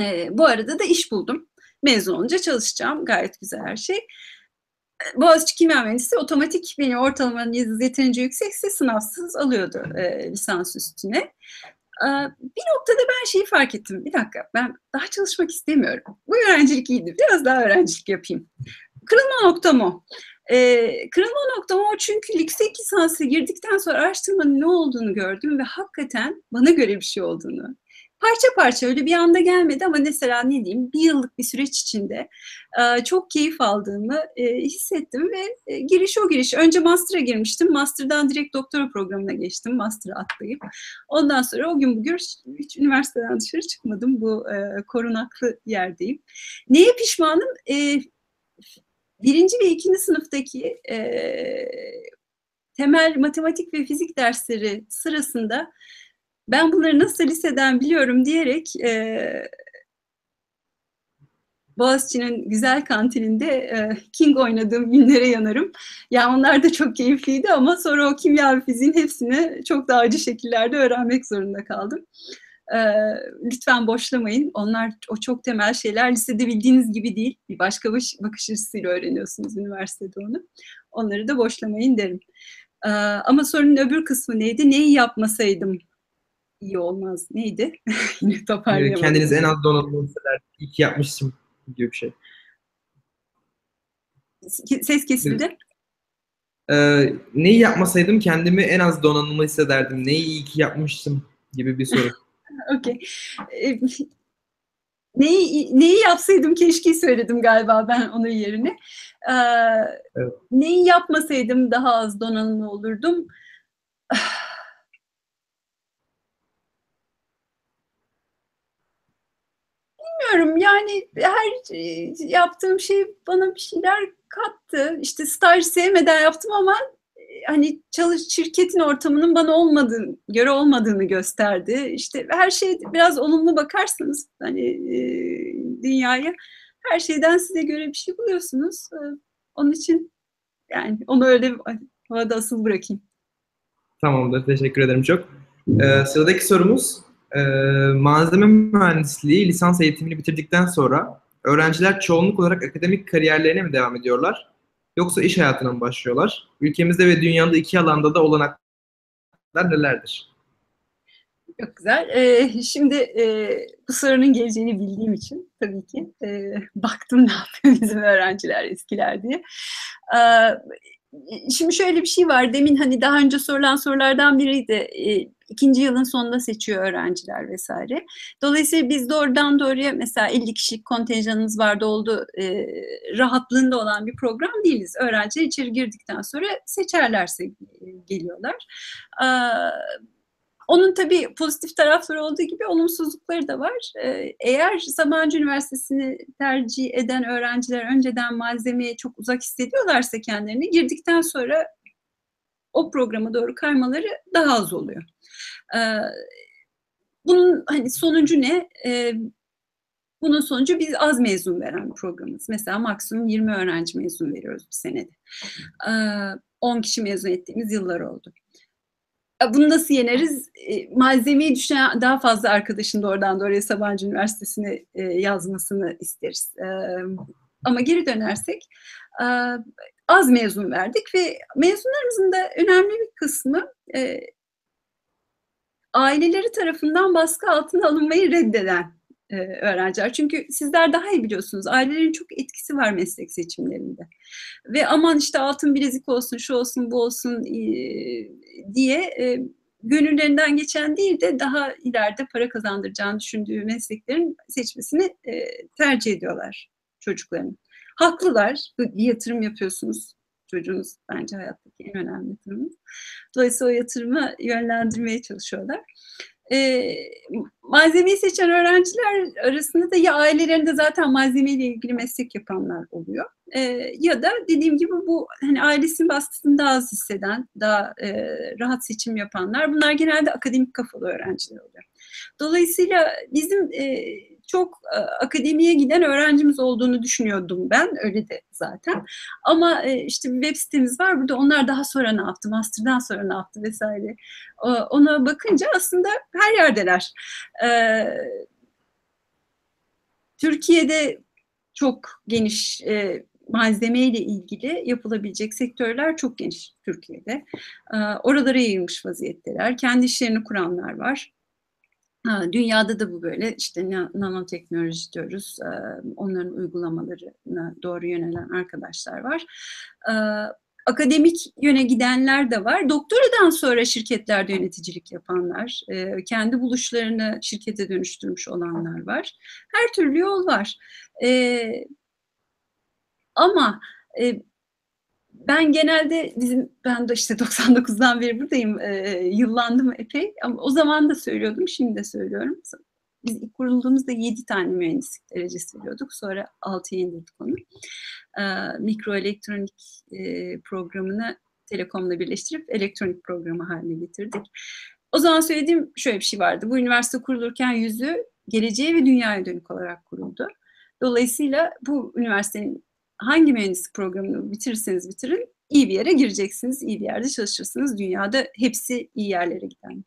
Ee, bu arada da iş buldum. Mezun olunca çalışacağım. Gayet güzel her şey. Boğaziçi Kimya Mühendisi otomatik beni ortalamanın yeterince yüksekse sınavsız alıyordu e, lisans üstüne. E, bir noktada ben şeyi fark ettim. Bir dakika ben daha çalışmak istemiyorum. Bu öğrencilik iyiydi. Biraz daha öğrencilik yapayım. Kırılma noktam o. E, kırılma noktam o çünkü yüksek lisansa girdikten sonra araştırmanın ne olduğunu gördüm ve hakikaten bana göre bir şey olduğunu. Parça parça öyle bir anda gelmedi ama mesela ne diyeyim bir yıllık bir süreç içinde e, çok keyif aldığımı e, hissettim ve e, giriş o giriş. Önce master'a girmiştim. Master'dan direkt doktora programına geçtim. Master'a atlayıp. Ondan sonra o gün bugün hiç üniversiteden dışarı çıkmadım. Bu e, korunaklı yerdeyim. Neye pişmanım? E, birinci ve ikinci sınıftaki e, temel matematik ve fizik dersleri sırasında ben bunları nasıl liseden biliyorum diyerek e, Boğaziçi'nin güzel kantininde e, King oynadığım günlere yanarım. Yani onlar da çok keyifliydi ama sonra o kimya ve fiziğin hepsini çok daha acı şekillerde öğrenmek zorunda kaldım. E, lütfen boşlamayın. Onlar o çok temel şeyler. Lisede bildiğiniz gibi değil. Bir başka bakış açısıyla öğreniyorsunuz üniversitede onu. Onları da boşlamayın derim. E, ama sorunun öbür kısmı neydi? Neyi yapmasaydım iyi olmaz. Neydi? [LAUGHS] Yine toparlayamadım. Kendiniz en az donanımlı hisseder. İyi ki yapmışsın gibi bir şey. Ses kesildi. Ee, neyi yapmasaydım kendimi en az donanımlı hissederdim. Neyi iyi ki yapmıştım gibi bir soru. [LAUGHS] [LAUGHS] Okey. Ee, neyi, neyi yapsaydım keşke söyledim galiba ben onun yerine. Ee, evet. Neyi yapmasaydım daha az donanımlı olurdum. [SIGHS] Bilmiyorum yani her e, yaptığım şey bana bir şeyler kattı. İşte staj sevmeden yaptım ama hani çalış şirketin ortamının bana olmadığını, göre olmadığını gösterdi. İşte her şey biraz olumlu bakarsanız hani e, dünyaya her şeyden size göre bir şey buluyorsunuz. E, onun için yani onu öyle havada asıl bırakayım. Tamamdır. Teşekkür ederim çok. Ee, sıradaki sorumuz e, malzeme mühendisliği lisans eğitimini bitirdikten sonra öğrenciler çoğunluk olarak akademik kariyerlerine mi devam ediyorlar? Yoksa iş hayatına mı başlıyorlar? Ülkemizde ve dünyada iki alanda da olanaklar nelerdir? Çok güzel. Ee, şimdi e, bu sorunun geleceğini bildiğim için tabii ki e, baktım ne yapıyor bizim öğrenciler eskiler diye. Ee, şimdi şöyle bir şey var. Demin hani daha önce sorulan sorulardan biriydi. Ee, ikinci yılın sonunda seçiyor öğrenciler vesaire. Dolayısıyla biz doğrudan doğruya mesela 50 kişilik kontenjanımız vardı oldu e, rahatlığında olan bir program değiliz. Öğrenciler içeri girdikten sonra seçerlerse geliyorlar. E, onun tabii pozitif tarafları olduğu gibi olumsuzlukları da var. Eğer Sabancı Üniversitesi'ni tercih eden öğrenciler önceden malzemeye çok uzak hissediyorlarsa kendilerini girdikten sonra o programa doğru kaymaları daha az oluyor. Bunun hani sonucu ne? Bunun sonucu biz az mezun veren programımız. Mesela maksimum 20 öğrenci mezun veriyoruz bir senede. 10 kişi mezun ettiğimiz yıllar oldu. Bunu nasıl yeneriz? Malzemeyi düşünen daha fazla arkadaşın da oradan doğruya Sabancı Üniversitesi'ne e, yazmasını isteriz. Ama geri dönersek e, az mezun verdik ve mezunlarımızın da önemli bir kısmı e, aileleri tarafından baskı altına alınmayı reddeden e, öğrenciler. Çünkü sizler daha iyi biliyorsunuz. Ailelerin çok etkisi var meslek seçimlerinde. Ve aman işte altın bilezik olsun, şu olsun, bu olsun e, diye e, gönüllerinden geçen değil de daha ileride para kazandıracağını düşündüğü mesleklerin seçmesini e, tercih ediyorlar çocukların. Haklılar. Bir yatırım yapıyorsunuz. Çocuğunuz bence hayattaki en önemli yatırımınız. Dolayısıyla o yatırımı yönlendirmeye çalışıyorlar e, malzemeyi seçen öğrenciler arasında da ya ailelerinde zaten malzemeyle ilgili meslek yapanlar oluyor. E, ya da dediğim gibi bu hani ailesinin baskısını daha az hisseden, daha e, rahat seçim yapanlar. Bunlar genelde akademik kafalı öğrenciler oluyor. Dolayısıyla bizim e, çok e, akademiye giden öğrencimiz olduğunu düşünüyordum ben. Öyle de zaten. Ama e, işte bir web sitemiz var. Burada onlar daha sonra ne yaptı, master'dan sonra ne yaptı vesaire. O, ona bakınca aslında her yerdeler. E, Türkiye'de çok geniş e, malzemeyle ilgili yapılabilecek sektörler çok geniş Türkiye'de. E, oralara yayılmış vaziyetteler. Kendi işlerini kuranlar var. Ha, dünyada da bu böyle işte nanoteknoloji diyoruz. Onların uygulamalarına doğru yönelen arkadaşlar var. Akademik yöne gidenler de var. Doktoradan sonra şirketlerde yöneticilik yapanlar, kendi buluşlarını şirkete dönüştürmüş olanlar var. Her türlü yol var. Ama ben genelde bizim ben de işte [LAUGHS] 99'dan beri buradayım. E, yıllandım epey ama o zaman da söylüyordum, şimdi de söylüyorum. Biz ilk kurulduğumuzda 7 tane mühendislik derecesi veriyorduk. Sonra 6'ya indirdik onu. E, mikroelektronik e, programını Telekom'la birleştirip elektronik programı haline getirdik. O zaman söylediğim şöyle bir şey vardı. Bu üniversite kurulurken yüzü geleceğe ve dünyaya dönük olarak kuruldu. Dolayısıyla bu üniversitenin hangi mühendislik programını bitirirseniz bitirin iyi bir yere gireceksiniz, iyi bir yerde çalışırsınız. Dünyada hepsi iyi yerlere giden.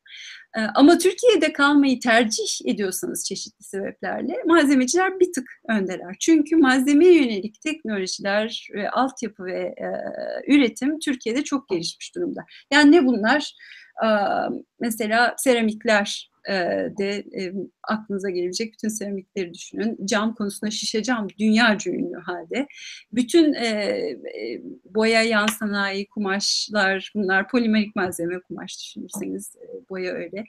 Ee, ama Türkiye'de kalmayı tercih ediyorsanız çeşitli sebeplerle malzemeciler bir tık öndeler. Çünkü malzemeye yönelik teknolojiler, e, altyapı ve e, üretim Türkiye'de çok gelişmiş durumda. Yani ne bunlar? Ee, mesela seramikler, de e, aklınıza gelebilecek bütün seramikleri düşünün. Cam konusunda şişe cam dünya ünlü halde. Bütün e, e, boya yan sanayi, kumaşlar bunlar polimerik malzeme kumaş düşünürseniz e, boya öyle.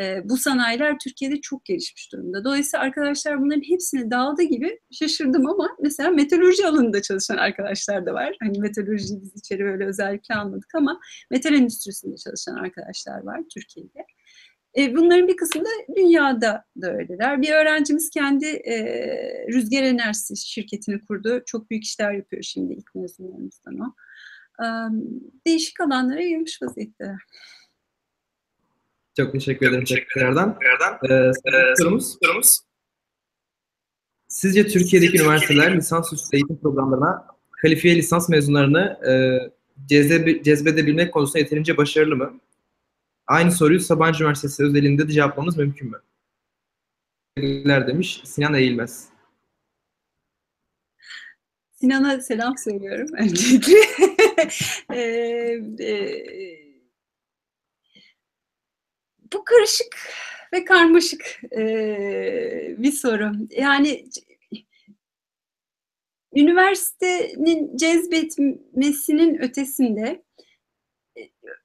E, bu sanayiler Türkiye'de çok gelişmiş durumda. Dolayısıyla arkadaşlar bunların hepsini dağıldı gibi şaşırdım ama mesela metalurji alanında çalışan arkadaşlar da var. Hani metalurji biz içeri böyle özellikle almadık ama metal endüstrisinde çalışan arkadaşlar var Türkiye'de. E, bunların bir kısmı da dünyada da öyleler. Bir öğrencimiz kendi e, rüzgar enerjisi şirketini kurdu. Çok büyük işler yapıyor şimdi ilk mezunlarımızdan o. E, değişik alanlara yayılmış vaziyette. Çok teşekkür ederim tekrardan. Ee, sorumuz, sorumuz. Sizce Türkiye'deki üniversiteler lisansüstü eğitim programlarına kalifiye lisans mezunlarını e, cezbe, cezbedebilmek konusunda yeterince başarılı mı? Aynı soruyu Sabancı Üniversitesi özelinde de cevaplamamız mümkün mü? demiş Sinan Eğilmez. Sinan'a selam söylüyorum [LAUGHS] öncelikle. [LAUGHS] e, e, bu karışık ve karmaşık e, bir soru. Yani üniversitenin cezbetmesinin ötesinde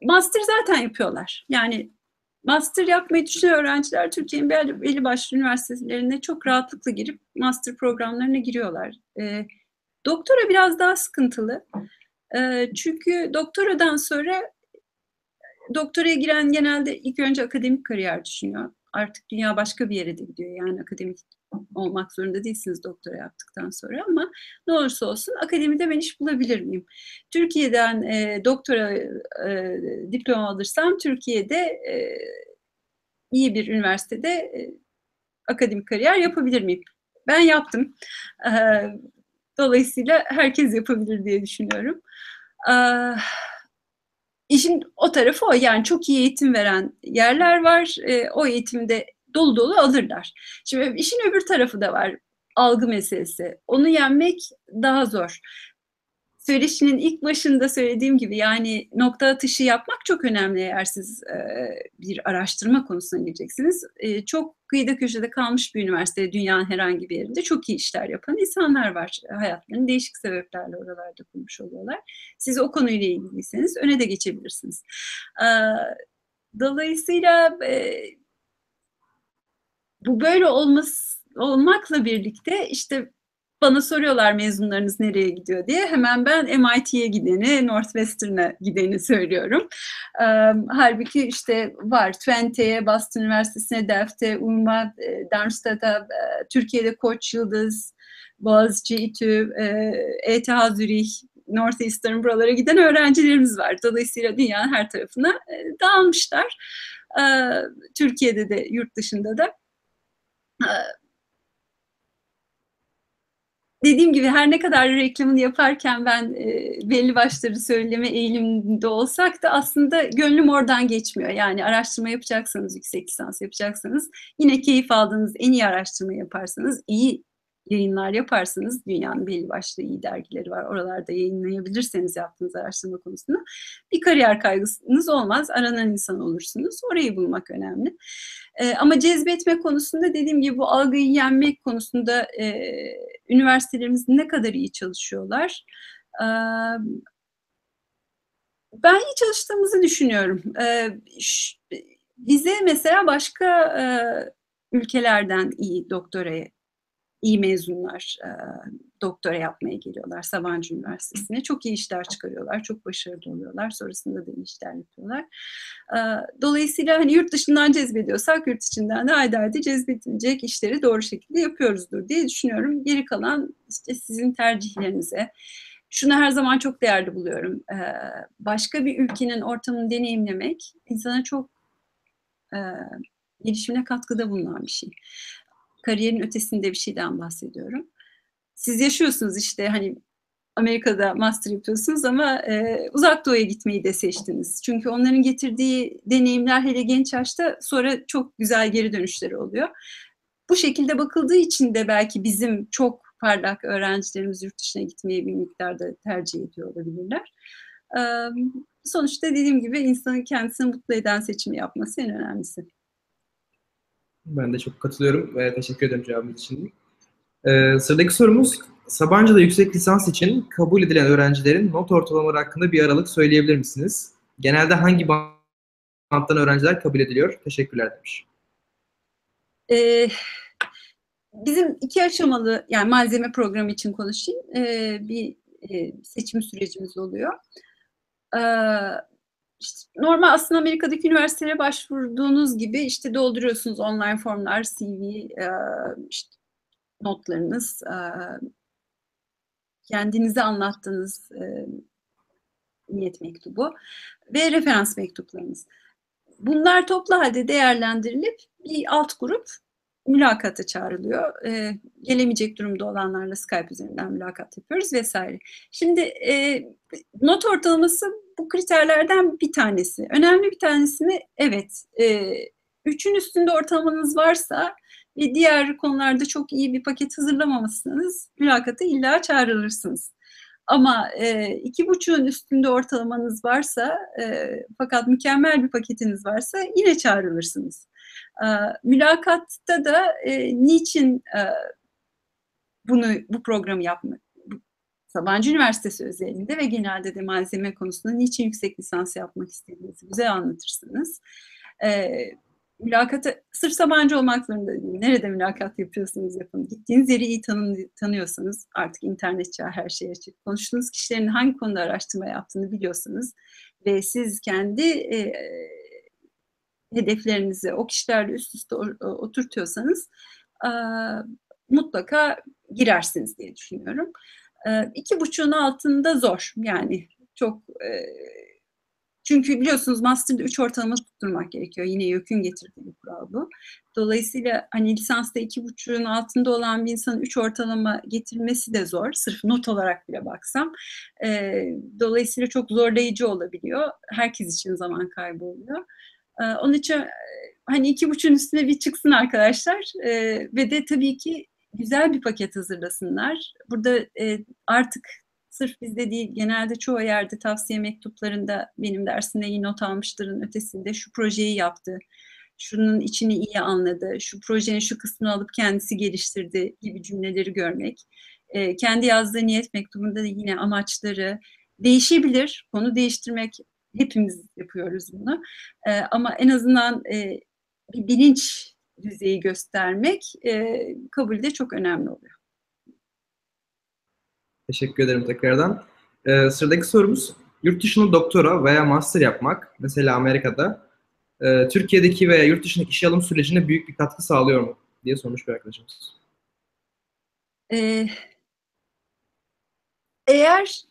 master zaten yapıyorlar. Yani master yapmayı düşünen öğrenciler Türkiye'nin belli, başlı üniversitelerine çok rahatlıkla girip master programlarına giriyorlar. E, doktora biraz daha sıkıntılı. E, çünkü doktoradan sonra doktoraya giren genelde ilk önce akademik kariyer düşünüyor. Artık dünya başka bir yere de gidiyor. Yani akademik olmak zorunda değilsiniz doktora yaptıktan sonra ama ne olursa olsun akademide ben iş bulabilir miyim? Türkiye'den e, doktora e, diploma alırsam Türkiye'de e, iyi bir üniversitede e, akademik kariyer yapabilir miyim? Ben yaptım. E, dolayısıyla herkes yapabilir diye düşünüyorum. E, işin o tarafı o. Yani çok iyi eğitim veren yerler var. E, o eğitimde dolu dolu alırlar. Şimdi işin öbür tarafı da var. Algı meselesi. Onu yenmek daha zor. Söyleşinin ilk başında söylediğim gibi yani nokta atışı yapmak çok önemli eğer siz e, bir araştırma konusuna gireceksiniz. E, çok kıyıda köşede kalmış bir üniversite dünyanın herhangi bir yerinde çok iyi işler yapan insanlar var. Hayatlarını değişik sebeplerle oralarda kurmuş oluyorlar. Siz o konuyla ilgiliyseniz öne de geçebilirsiniz. E, dolayısıyla e, bu böyle olması, olmakla birlikte işte bana soruyorlar mezunlarınız nereye gidiyor diye. Hemen ben MIT'ye gideni, Northwestern'a gideni söylüyorum. Ee, halbuki işte var Twente'ye, Boston Üniversitesi'ne, Delft'e, UMA, e, Darmstadt'a, e, Türkiye'de Koç Yıldız, Boğaziçi, İTÜ, e, ETH Zürich, Northeastern buralara giden öğrencilerimiz var. Dolayısıyla dünyanın her tarafına e, dağılmışlar. E, Türkiye'de de, yurt dışında da. E, dediğim gibi her ne kadar reklamını yaparken ben e, belli başları söyleme eğiliminde olsak da aslında gönlüm oradan geçmiyor. Yani araştırma yapacaksanız, yüksek lisans yapacaksanız yine keyif aldığınız en iyi araştırma yaparsanız, iyi yayınlar yaparsanız dünyanın belli başlı iyi dergileri var. Oralarda yayınlayabilirseniz yaptığınız araştırma konusunda bir kariyer kaygısınız olmaz. Aranan insan olursunuz. Orayı bulmak önemli. E, ama cezbetme konusunda dediğim gibi bu algıyı yenmek konusunda e, üniversitelerimiz ne kadar iyi çalışıyorlar. E, ben iyi çalıştığımızı düşünüyorum. E, bize mesela başka e, ülkelerden iyi doktoraya iyi mezunlar e, doktora yapmaya geliyorlar Sabancı Üniversitesi'ne. Çok iyi işler çıkarıyorlar, çok başarılı oluyorlar. Sonrasında da iyi işler yapıyorlar. E, dolayısıyla hani yurt dışından cezbediyorsak yurt içinden de haydi haydi cezbedilecek işleri doğru şekilde yapıyoruzdur diye düşünüyorum. Geri kalan işte sizin tercihlerinize. Şunu her zaman çok değerli buluyorum. E, başka bir ülkenin ortamını deneyimlemek insana çok e, gelişimine katkıda bulunan bir şey kariyerin ötesinde bir şeyden bahsediyorum. Siz yaşıyorsunuz işte hani Amerika'da master yapıyorsunuz ama e, uzak doğuya gitmeyi de seçtiniz. Çünkü onların getirdiği deneyimler hele genç yaşta sonra çok güzel geri dönüşleri oluyor. Bu şekilde bakıldığı için de belki bizim çok parlak öğrencilerimiz yurt dışına gitmeyi bir miktarda tercih ediyor olabilirler. E, sonuçta dediğim gibi insanın kendisini mutlu eden seçimi yapması en önemlisi. Ben de çok katılıyorum ve teşekkür ederim cevabınız için. Ee, sıradaki sorumuz, Sabancı'da yüksek lisans için kabul edilen öğrencilerin not ortalamaları hakkında bir aralık söyleyebilir misiniz? Genelde hangi banttan öğrenciler kabul ediliyor? Teşekkürler demiş. Ee, bizim iki aşamalı, yani malzeme programı için konuşayım, ee, bir e, seçim sürecimiz oluyor. Ee, işte normal aslında Amerika'daki üniversitelere başvurduğunuz gibi işte dolduruyorsunuz online formlar, CV, e, işte notlarınız, e, kendinizi anlattığınız e, niyet mektubu ve referans mektuplarınız. Bunlar toplu halde değerlendirilip bir alt grup mülakata çağrılıyor. Gelemeyecek durumda olanlarla Skype üzerinden mülakat yapıyoruz vesaire. Şimdi not ortalaması bu kriterlerden bir tanesi. Önemli bir tanesi mi? Evet. E, üçün üstünde ortalamanız varsa ve diğer konularda çok iyi bir paket hazırlamamışsınız mülakata illa çağrılırsınız. Ama e, iki buçuğun üstünde ortalamanız varsa e, fakat mükemmel bir paketiniz varsa yine çağrılırsınız. E, mülakatta da e, niçin e, bunu bu programı yapmak Sabancı Üniversitesi özelinde ve genelde de malzeme konusunda niçin yüksek lisans yapmak istediğinizi bize anlatırsınız. E, mülakata sırf Sabancı olmak zorunda değil. Nerede mülakat yapıyorsunuz yapın. Gittiğiniz yeri iyi tanı, tanıyorsanız artık internet çağı her şey açık. Konuştuğunuz kişilerin hangi konuda araştırma yaptığını biliyorsanız ve siz kendi e, hedeflerinizi o kişilerle üst üste oturtuyorsanız e, mutlaka girersiniz diye düşünüyorum. İki buçuğun altında zor yani çok çünkü biliyorsunuz master'da 3 ortalama tutturmak gerekiyor. Yine YÖK'ün getirdiği bir kural bu. Dolayısıyla hani lisansta 2,5'ün altında olan bir insanın 3 ortalama getirmesi de zor. Sırf not olarak bile baksam. Dolayısıyla çok zorlayıcı olabiliyor. Herkes için zaman kaybı oluyor. Onun için hani 2,5'ün üstüne bir çıksın arkadaşlar. Ve de tabii ki güzel bir paket hazırlasınlar. Burada e, artık sırf bizde değil genelde çoğu yerde tavsiye mektuplarında benim dersinde iyi not almışların ötesinde şu projeyi yaptı, şunun içini iyi anladı, şu projenin şu kısmını alıp kendisi geliştirdi gibi cümleleri görmek. E, kendi yazdığı niyet mektubunda da yine amaçları değişebilir. Konu değiştirmek hepimiz yapıyoruz bunu. E, ama en azından e, bir bilinç düzeyi göstermek e, kabulde çok önemli oluyor. Teşekkür ederim tekrardan. Ee, sıradaki sorumuz, yurt dışında doktora veya master yapmak, mesela Amerika'da, e, Türkiye'deki veya yurt dışındaki işe alım sürecine büyük bir katkı sağlıyor mu? diye sormuş bir arkadaşımız. Ee, eğer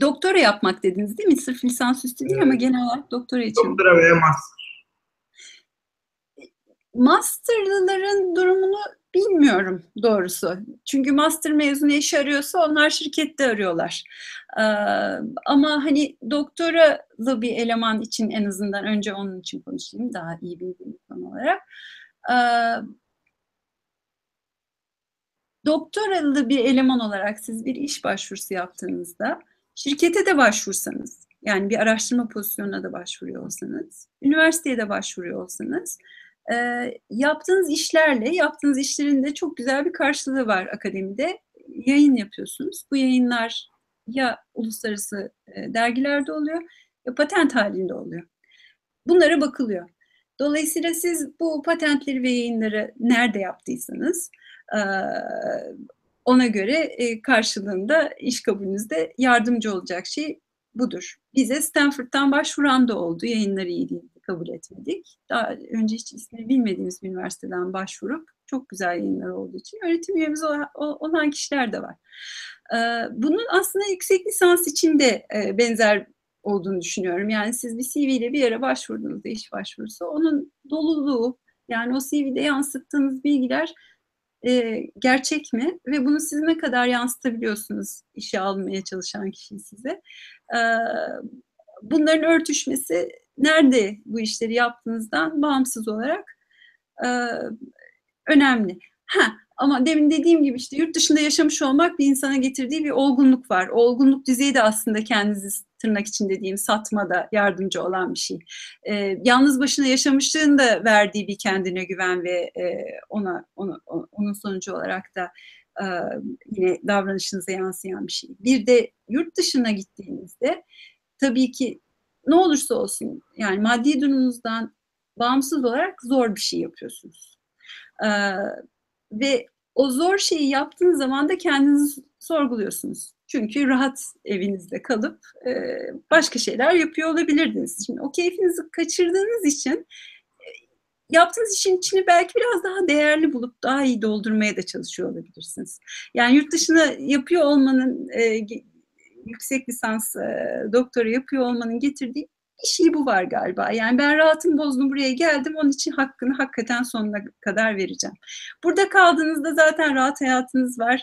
doktora yapmak dediniz değil mi? Sırf lisansüstü değil evet. ama genel olarak doktora için. Doktora veya master. Masterlıların durumunu Bilmiyorum doğrusu. Çünkü master mezunu iş arıyorsa onlar şirkette arıyorlar. Ee, ama hani doktoralı bir eleman için en azından önce onun için konuşayım daha iyi bildiğim konu olarak. Ee, doktoralı bir eleman olarak siz bir iş başvurusu yaptığınızda şirkete de başvursanız yani bir araştırma pozisyonuna da başvuruyor olsanız, üniversiteye de başvuruyor olsanız e, yaptığınız işlerle, yaptığınız işlerin de çok güzel bir karşılığı var akademide. Yayın yapıyorsunuz. Bu yayınlar ya uluslararası e, dergilerde oluyor ya patent halinde oluyor. Bunlara bakılıyor. Dolayısıyla siz bu patentleri ve yayınları nerede yaptıysanız e, ona göre e, karşılığında iş kabulünüzde yardımcı olacak şey budur. Bize Stanford'dan başvuran da oldu. Yayınları iyi değil kabul etmedik. Daha önce hiç ismini bilmediğimiz bir üniversiteden başvurup çok güzel yayınlar olduğu için öğretim üyemiz olan kişiler de var. Ee, bunun aslında yüksek lisans için de e, benzer olduğunu düşünüyorum. Yani siz bir CV ile bir yere başvurduğunuzda iş başvurusu onun doluluğu yani o CV'de yansıttığınız bilgiler e, gerçek mi ve bunu siz ne kadar yansıtabiliyorsunuz işe almaya çalışan kişi size. E, bunların örtüşmesi nerede bu işleri yaptığınızdan bağımsız olarak e, önemli. Ha, ama demin dediğim gibi işte yurt dışında yaşamış olmak bir insana getirdiği bir olgunluk var. Olgunluk düzeyi de aslında kendinizi tırnak için dediğim satmada yardımcı olan bir şey. Ee, yalnız başına yaşamışlığın da verdiği bir kendine güven ve e, ona, ona onun sonucu olarak da e, yine davranışınıza yansıyan bir şey. Bir de yurt dışına gittiğinizde tabii ki ne olursa olsun yani maddi durumunuzdan bağımsız olarak zor bir şey yapıyorsunuz. Ee, ve o zor şeyi yaptığınız zaman da kendinizi sorguluyorsunuz. Çünkü rahat evinizde kalıp e, başka şeyler yapıyor olabilirdiniz. Şimdi o keyfinizi kaçırdığınız için e, yaptığınız işin içini belki biraz daha değerli bulup daha iyi doldurmaya da çalışıyor olabilirsiniz. Yani yurt dışına yapıyor olmanın e, yüksek lisans e, doktora yapıyor olmanın getirdiği bir şey bu var galiba. Yani ben rahatım bozdum buraya geldim onun için hakkını hakikaten sonuna kadar vereceğim. Burada kaldığınızda zaten rahat hayatınız var.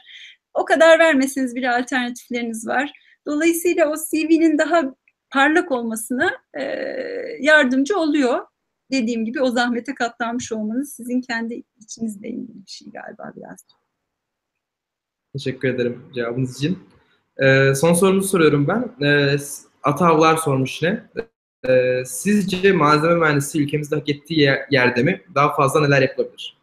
O kadar vermeseniz bile alternatifleriniz var. Dolayısıyla o CV'nin daha parlak olmasına e, yardımcı oluyor. Dediğim gibi o zahmete katlanmış olmanız sizin kendi içinizle ilgili bir şey galiba biraz. Teşekkür ederim cevabınız için. Ee, son sorumuzu soruyorum ben. Ee, Atavlar sormuş yine. Ee, sizce malzeme mühendisi ülkemizde hak ettiği yer, yerde mi? Daha fazla neler yapılabilir?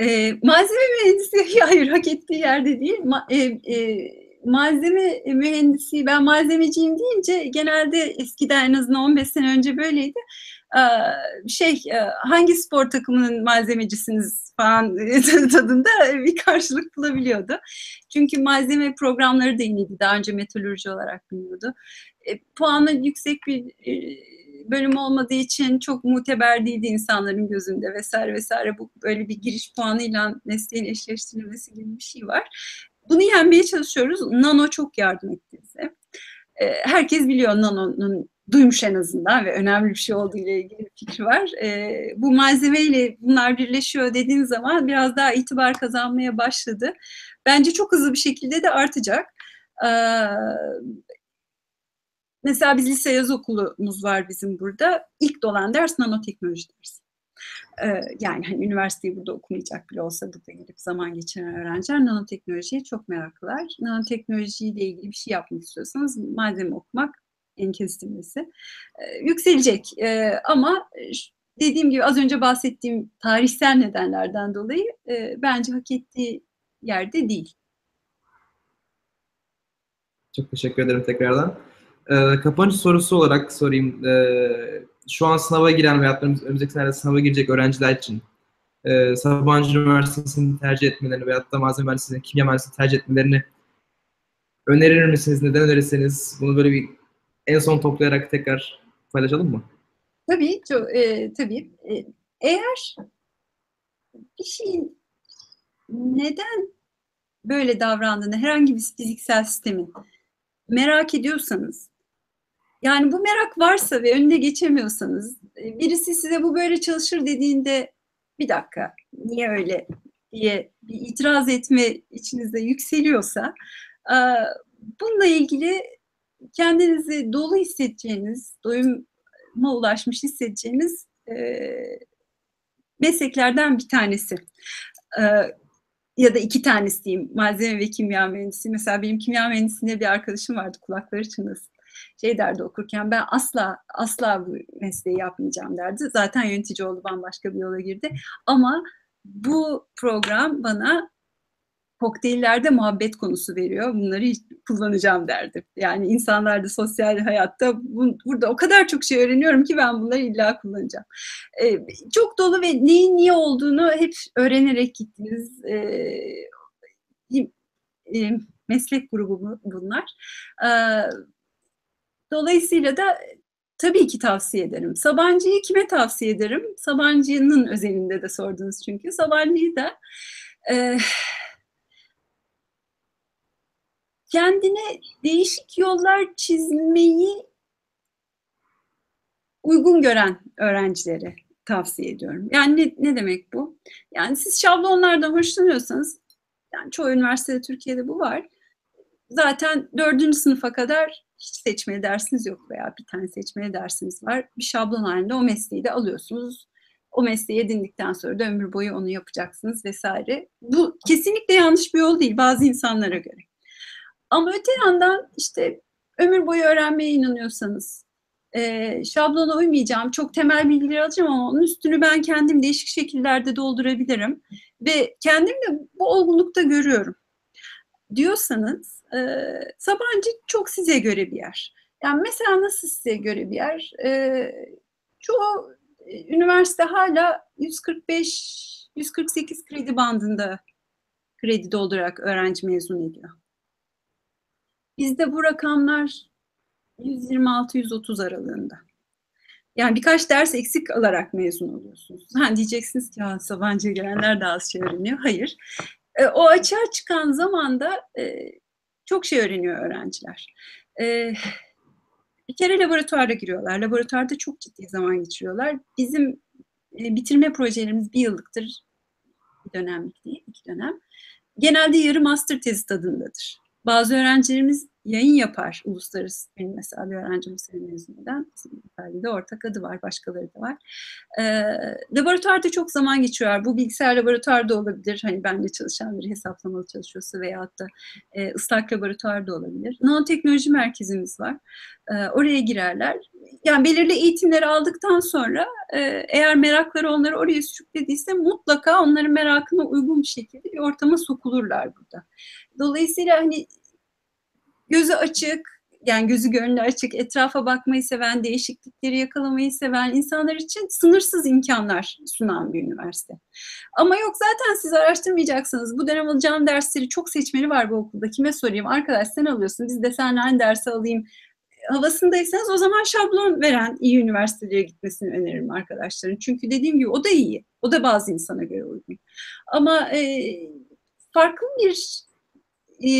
E, malzeme mühendisi [LAUGHS] hayır hak ettiği yerde değil. Ma, e, e, malzeme mühendisi, ben malzemeciyim deyince genelde eskiden en azından 15 sene önce böyleydi. Şey, hangi spor takımının malzemecisiniz falan [LAUGHS] tadında bir karşılık bulabiliyordu. Çünkü malzeme programları da yeniydi. Daha önce metalürji olarak biliniyordu. E, puanı yüksek bir e, bölüm olmadığı için çok muteber değildi insanların gözünde vesaire vesaire. Bu böyle bir giriş puanıyla mesleğin eşleştirilmesi gibi bir şey var. Bunu yenmeye çalışıyoruz. Nano çok yardım etti bize. E, herkes biliyor Nano'nun duymuş en azından ve önemli bir şey olduğu ile ilgili bir fikri var. E, bu malzemeyle bunlar birleşiyor dediğin zaman biraz daha itibar kazanmaya başladı. Bence çok hızlı bir şekilde de artacak. E, mesela biz lise yaz okulumuz var bizim burada. İlk dolan ders nanoteknoloji dersi. Ee, yani hani üniversiteyi burada okumayacak bile olsa burada gelip zaman geçiren öğrenciler nanoteknolojiye çok meraklılar. Nanoteknolojiyle ilgili bir şey yapmak istiyorsanız malzeme okumak en kestirmesi ee, yükselecek. Ama dediğim gibi az önce bahsettiğim tarihsel nedenlerden dolayı e, bence hak ettiği yerde değil. Çok teşekkür ederim tekrardan. Kapanış sorusu olarak sorayım. Şu an sınava giren veya önümüzdeki senelerde sınava girecek öğrenciler için e, Sabancı Üniversitesi'ni tercih etmelerini veyahut da malzeme mühendisliğini, kimya mühendisliğini tercih etmelerini önerir misiniz? Neden önerirseniz bunu böyle bir en son toplayarak tekrar paylaşalım mı? Tabii, çok, e, tabii. E, eğer bir şeyin neden böyle davrandığını, herhangi bir fiziksel sistemin merak ediyorsanız yani bu merak varsa ve önüne geçemiyorsanız, e, birisi size bu böyle çalışır dediğinde bir dakika niye öyle diye bir itiraz etme içinizde yükseliyorsa bununla ilgili kendinizi dolu hissedeceğiniz, doyuma ulaşmış hissedeceğiniz e, mesleklerden bir tanesi. Ya da iki tanesi diyeyim, malzeme ve kimya mühendisi. Mesela benim kimya mühendisliğinde bir arkadaşım vardı, kulakları çınlasın şey derdi okurken ben asla asla bu mesleği yapmayacağım derdi. Zaten yönetici oldu bambaşka bir yola girdi. Ama bu program bana kokteyllerde muhabbet konusu veriyor. Bunları kullanacağım derdi. Yani insanlarda sosyal hayatta bu, burada o kadar çok şey öğreniyorum ki ben bunları illa kullanacağım. Ee, çok dolu ve neyin niye olduğunu hep öğrenerek gittiniz. Ee, e, meslek grubu bunlar. Ee, Dolayısıyla da tabii ki tavsiye ederim. Sabancı'yı kime tavsiye ederim? Sabancı'nın özelinde de sordunuz çünkü. Sabancı'yı da e, kendine değişik yollar çizmeyi uygun gören öğrencilere tavsiye ediyorum. Yani ne, ne demek bu? Yani siz şablonlardan hoşlanıyorsanız, yani çoğu üniversitede Türkiye'de bu var. Zaten dördüncü sınıfa kadar hiç seçmeli dersiniz yok veya bir tane seçmeli dersiniz var. Bir şablon halinde o mesleği de alıyorsunuz. O mesleği edindikten sonra da ömür boyu onu yapacaksınız vesaire. Bu kesinlikle yanlış bir yol değil bazı insanlara göre. Ama öte yandan işte ömür boyu öğrenmeye inanıyorsanız, e, şablona uymayacağım, çok temel bilgileri alacağım ama onun üstünü ben kendim değişik şekillerde doldurabilirim. Ve kendim de bu olgunlukta görüyorum diyorsanız e, Sabancı çok size göre bir yer. Yani mesela nasıl size göre bir yer? E, çoğu e, üniversite hala 145 148 kredi bandında kredi doldurarak öğrenci mezun ediyor. Bizde bu rakamlar 126-130 aralığında. Yani birkaç ders eksik alarak mezun oluyorsunuz. Ha, diyeceksiniz ki ya Sabancı'ya gelenler daha az şey öğreniyor. Hayır. E, o açığa çıkan zamanda e, çok şey öğreniyor öğrenciler. E, bir kere laboratuvara giriyorlar. Laboratuvarda çok ciddi zaman geçiriyorlar. Bizim e, bitirme projelerimiz bir yıllıktır. Bir dönemlik değil, iki dönem. Genelde yarı master tezi tadındadır. Bazı öğrencilerimiz yayın yapar uluslararası. Benim mesela bir öğrencim sene mezun eden. de ortak adı var, başkaları da var. E, laboratuvarda çok zaman geçiyorlar. Bu bilgisayar laboratuvarda olabilir. Hani bende çalışan bir hesaplamalı çalışıyorsa veyahut da e, ıslak laboratuvarda olabilir. Nanoteknoloji merkezimiz var. E, oraya girerler. Yani belirli eğitimleri aldıktan sonra e, eğer merakları onları oraya sürüklediyse mutlaka onların merakına uygun bir şekilde bir ortama sokulurlar burada. Dolayısıyla hani gözü açık, yani gözü gönlü açık, etrafa bakmayı seven, değişiklikleri yakalamayı seven insanlar için sınırsız imkanlar sunan bir üniversite. Ama yok zaten siz araştırmayacaksınız. Bu dönem alacağım dersleri çok seçmeli var bu okulda. Kime sorayım? Arkadaş sen alıyorsun, biz de aynı dersi alayım havasındaysanız o zaman şablon veren iyi üniversitelere gitmesini öneririm arkadaşların. Çünkü dediğim gibi o da iyi. O da bazı insana göre uygun. Ama e, farklı bir e,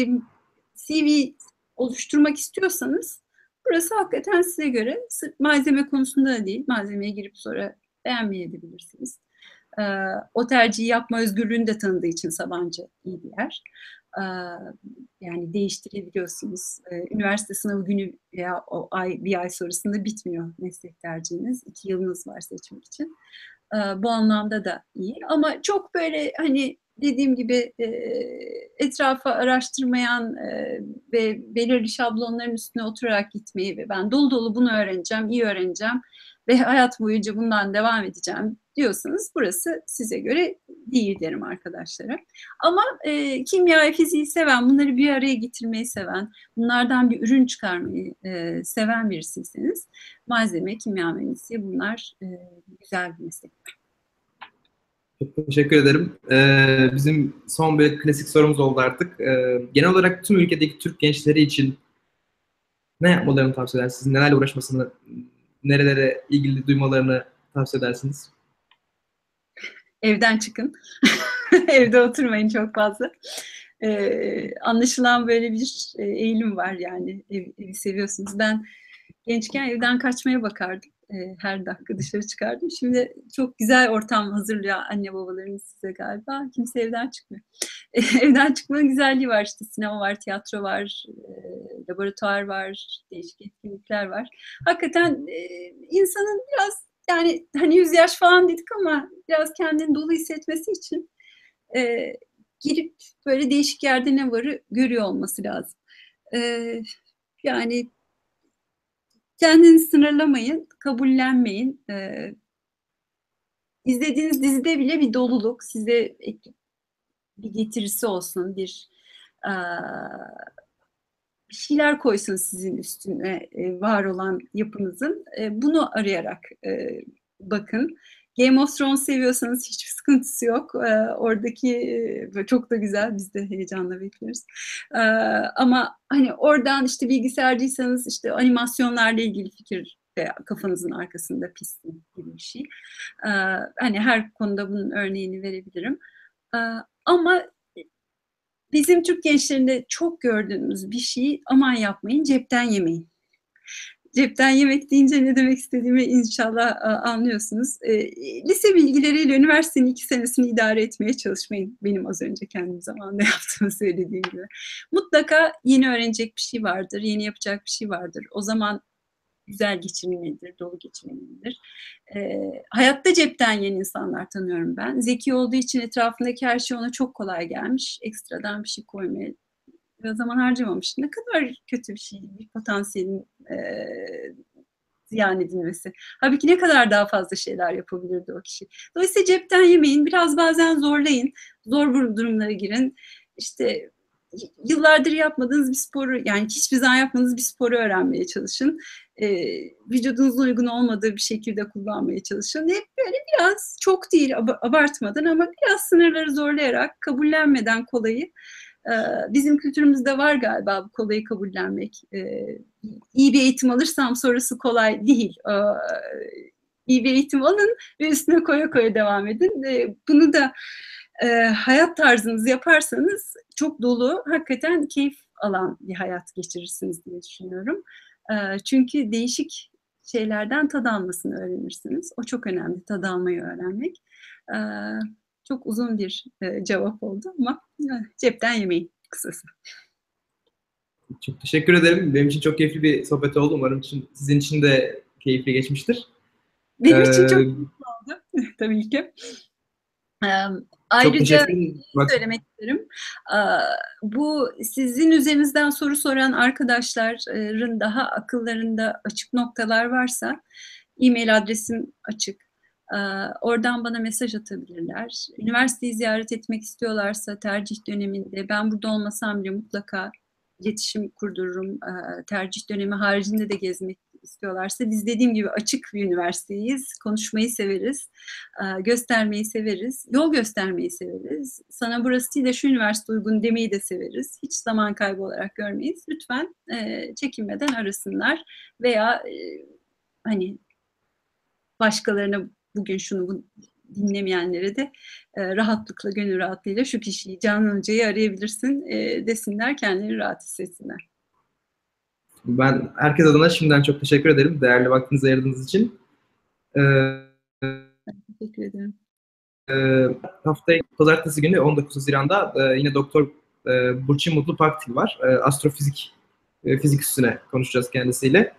CV oluşturmak istiyorsanız burası hakikaten size göre malzeme konusunda da değil. Malzemeye girip sonra beğenmeyebilirsiniz. E, o tercihi yapma özgürlüğünü de tanıdığı için Sabancı iyi bir yer yani değiştirebiliyorsunuz. Üniversite sınavı günü veya o ay bir ay sonrasında bitmiyor meslek tercihiniz. İki yılınız var seçmek için. Bu anlamda da iyi. Ama çok böyle hani dediğim gibi etrafa araştırmayan ve belirli şablonların üstüne oturarak gitmeyi ve ben dolu dolu bunu öğreneceğim, iyi öğreneceğim ve hayat boyunca bundan devam edeceğim diyorsanız burası size göre değil derim arkadaşlara. Ama e, kimya fiziği seven, bunları bir araya getirmeyi seven, bunlardan bir ürün çıkarmayı e, seven birisiyseniz malzeme, kimya mühendisliği bunlar e, güzel bir meslekler. Çok teşekkür ederim. Ee, bizim son bir klasik sorumuz oldu artık. Ee, genel olarak tüm ülkedeki Türk gençleri için ne yapmalarını tavsiye edersiniz? Nelerle uğraşmasını, nerelere ilgili duymalarını tavsiye edersiniz? Evden çıkın. [LAUGHS] Evde oturmayın çok fazla. Ee, anlaşılan böyle bir e, eğilim var yani ev, evi seviyorsunuz. Ben gençken evden kaçmaya bakardım. Ee, her dakika dışarı çıkardım. Şimdi çok güzel ortam hazırlıyor anne babalarınız size galiba. Kimse evden çıkmıyor. [LAUGHS] evden çıkmanın güzelliği var işte sinema var, tiyatro var, e, laboratuvar var, değişik etkinlikler var. Hakikaten e, insanın biraz yani hani yüz yaş falan dedik ama biraz kendini dolu hissetmesi için e, girip böyle değişik yerde ne varı görüyor olması lazım. E, yani kendini sınırlamayın, kabullenmeyin. E, izlediğiniz dizide bile bir doluluk size bir getirisi olsun, bir e, şeyler koysun sizin üstüne e, var olan yapınızın. E, bunu arayarak e, bakın. Game of Thrones seviyorsanız hiçbir sıkıntısı yok. E, oradaki e, çok da güzel. Biz de heyecanla bekliyoruz. E, ama hani oradan işte bilgisayarcıysanız işte animasyonlarla ilgili fikir veya kafanızın arkasında pistin gibi bir şey. E, hani her konuda bunun örneğini verebilirim. E, ama bizim Türk gençlerinde çok gördüğümüz bir şey aman yapmayın cepten yemeyin. Cepten yemek deyince ne demek istediğimi inşallah anlıyorsunuz. E, lise bilgileriyle üniversitenin iki senesini idare etmeye çalışmayın. Benim az önce kendim zamanında [LAUGHS] yaptığımı söylediğim gibi. Mutlaka yeni öğrenecek bir şey vardır, yeni yapacak bir şey vardır. O zaman güzel geçinmelidir, dolu geçinmelidir. E, hayatta cepten yeni insanlar tanıyorum ben. Zeki olduğu için etrafındaki her şey ona çok kolay gelmiş. Ekstradan bir şey koymaya zaman harcamamış. Ne kadar kötü bir şey, bir potansiyelin e, ziyan edilmesi. Halbuki ne kadar daha fazla şeyler yapabilirdi o kişi. Dolayısıyla cepten yemeyin, biraz bazen zorlayın, zor durumlara girin. İşte yıllardır yapmadığınız bir sporu yani hiçbir zaman yapmadığınız bir sporu öğrenmeye çalışın. E, vücudunuza uygun olmadığı bir şekilde kullanmaya çalışın. Hep böyle biraz çok değil abartmadan ama biraz sınırları zorlayarak kabullenmeden kolayı e, bizim kültürümüzde var galiba bu kolayı kabullenmek. E, iyi bir eğitim alırsam sonrası kolay değil. E, iyi bir eğitim alın ve üstüne koya koya devam edin. Bunu da e, hayat tarzınızı yaparsanız çok dolu, hakikaten keyif alan bir hayat geçirirsiniz diye düşünüyorum. Çünkü değişik şeylerden tad almasını öğrenirsiniz. O çok önemli, tad almayı öğrenmek. Çok uzun bir e, cevap oldu ama e, cepten yemeyin kısası. Çok teşekkür ederim. Benim için çok keyifli bir sohbet oldu. Umarım için, sizin için de keyifli geçmiştir. Benim ee, için çok keyifli oldu [LAUGHS] tabii ki. Ayrıca söylemek isterim. Bu sizin üzerinizden soru soran arkadaşların daha akıllarında açık noktalar varsa e-mail adresim açık. Oradan bana mesaj atabilirler. Üniversiteyi ziyaret etmek istiyorlarsa tercih döneminde ben burada olmasam bile mutlaka iletişim kurdururum. E, tercih dönemi haricinde de gezmek istiyorlarsa biz dediğim gibi açık bir üniversiteyiz. Konuşmayı severiz, e, göstermeyi severiz, yol göstermeyi severiz. Sana burası değil de şu üniversite uygun demeyi de severiz. Hiç zaman kaybı olarak görmeyiz. Lütfen e, çekinmeden arasınlar veya e, hani başkalarına bugün şunu bu, dinlemeyenlere de e, rahatlıkla, gönül rahatlığıyla şu kişiyi, Canan Hoca'yı arayabilirsin e, desinler, kendileri rahat hissetsinler. Ben herkes adına şimdiden çok teşekkür ederim. Değerli vaktinizi ayırdığınız için. Ee, teşekkür ederim. E, haftaya pazartesi günü 19 Haziran'da e, yine Doktor e, Burçin Mutlu Paktil var. E, astrofizik e, fizik üstüne konuşacağız kendisiyle.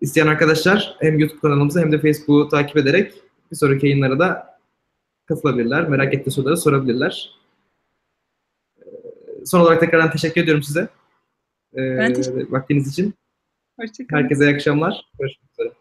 İsteyen arkadaşlar hem YouTube kanalımızı hem de Facebook'u takip ederek bir sonraki yayınlara da katılabilirler. Merak ettiği soruları sorabilirler. E, son olarak tekrardan teşekkür ediyorum size. E, Ben teşekkür vaktiniz için. Hoşçakalın. Herkese iyi akşamlar. Görüşmek üzere.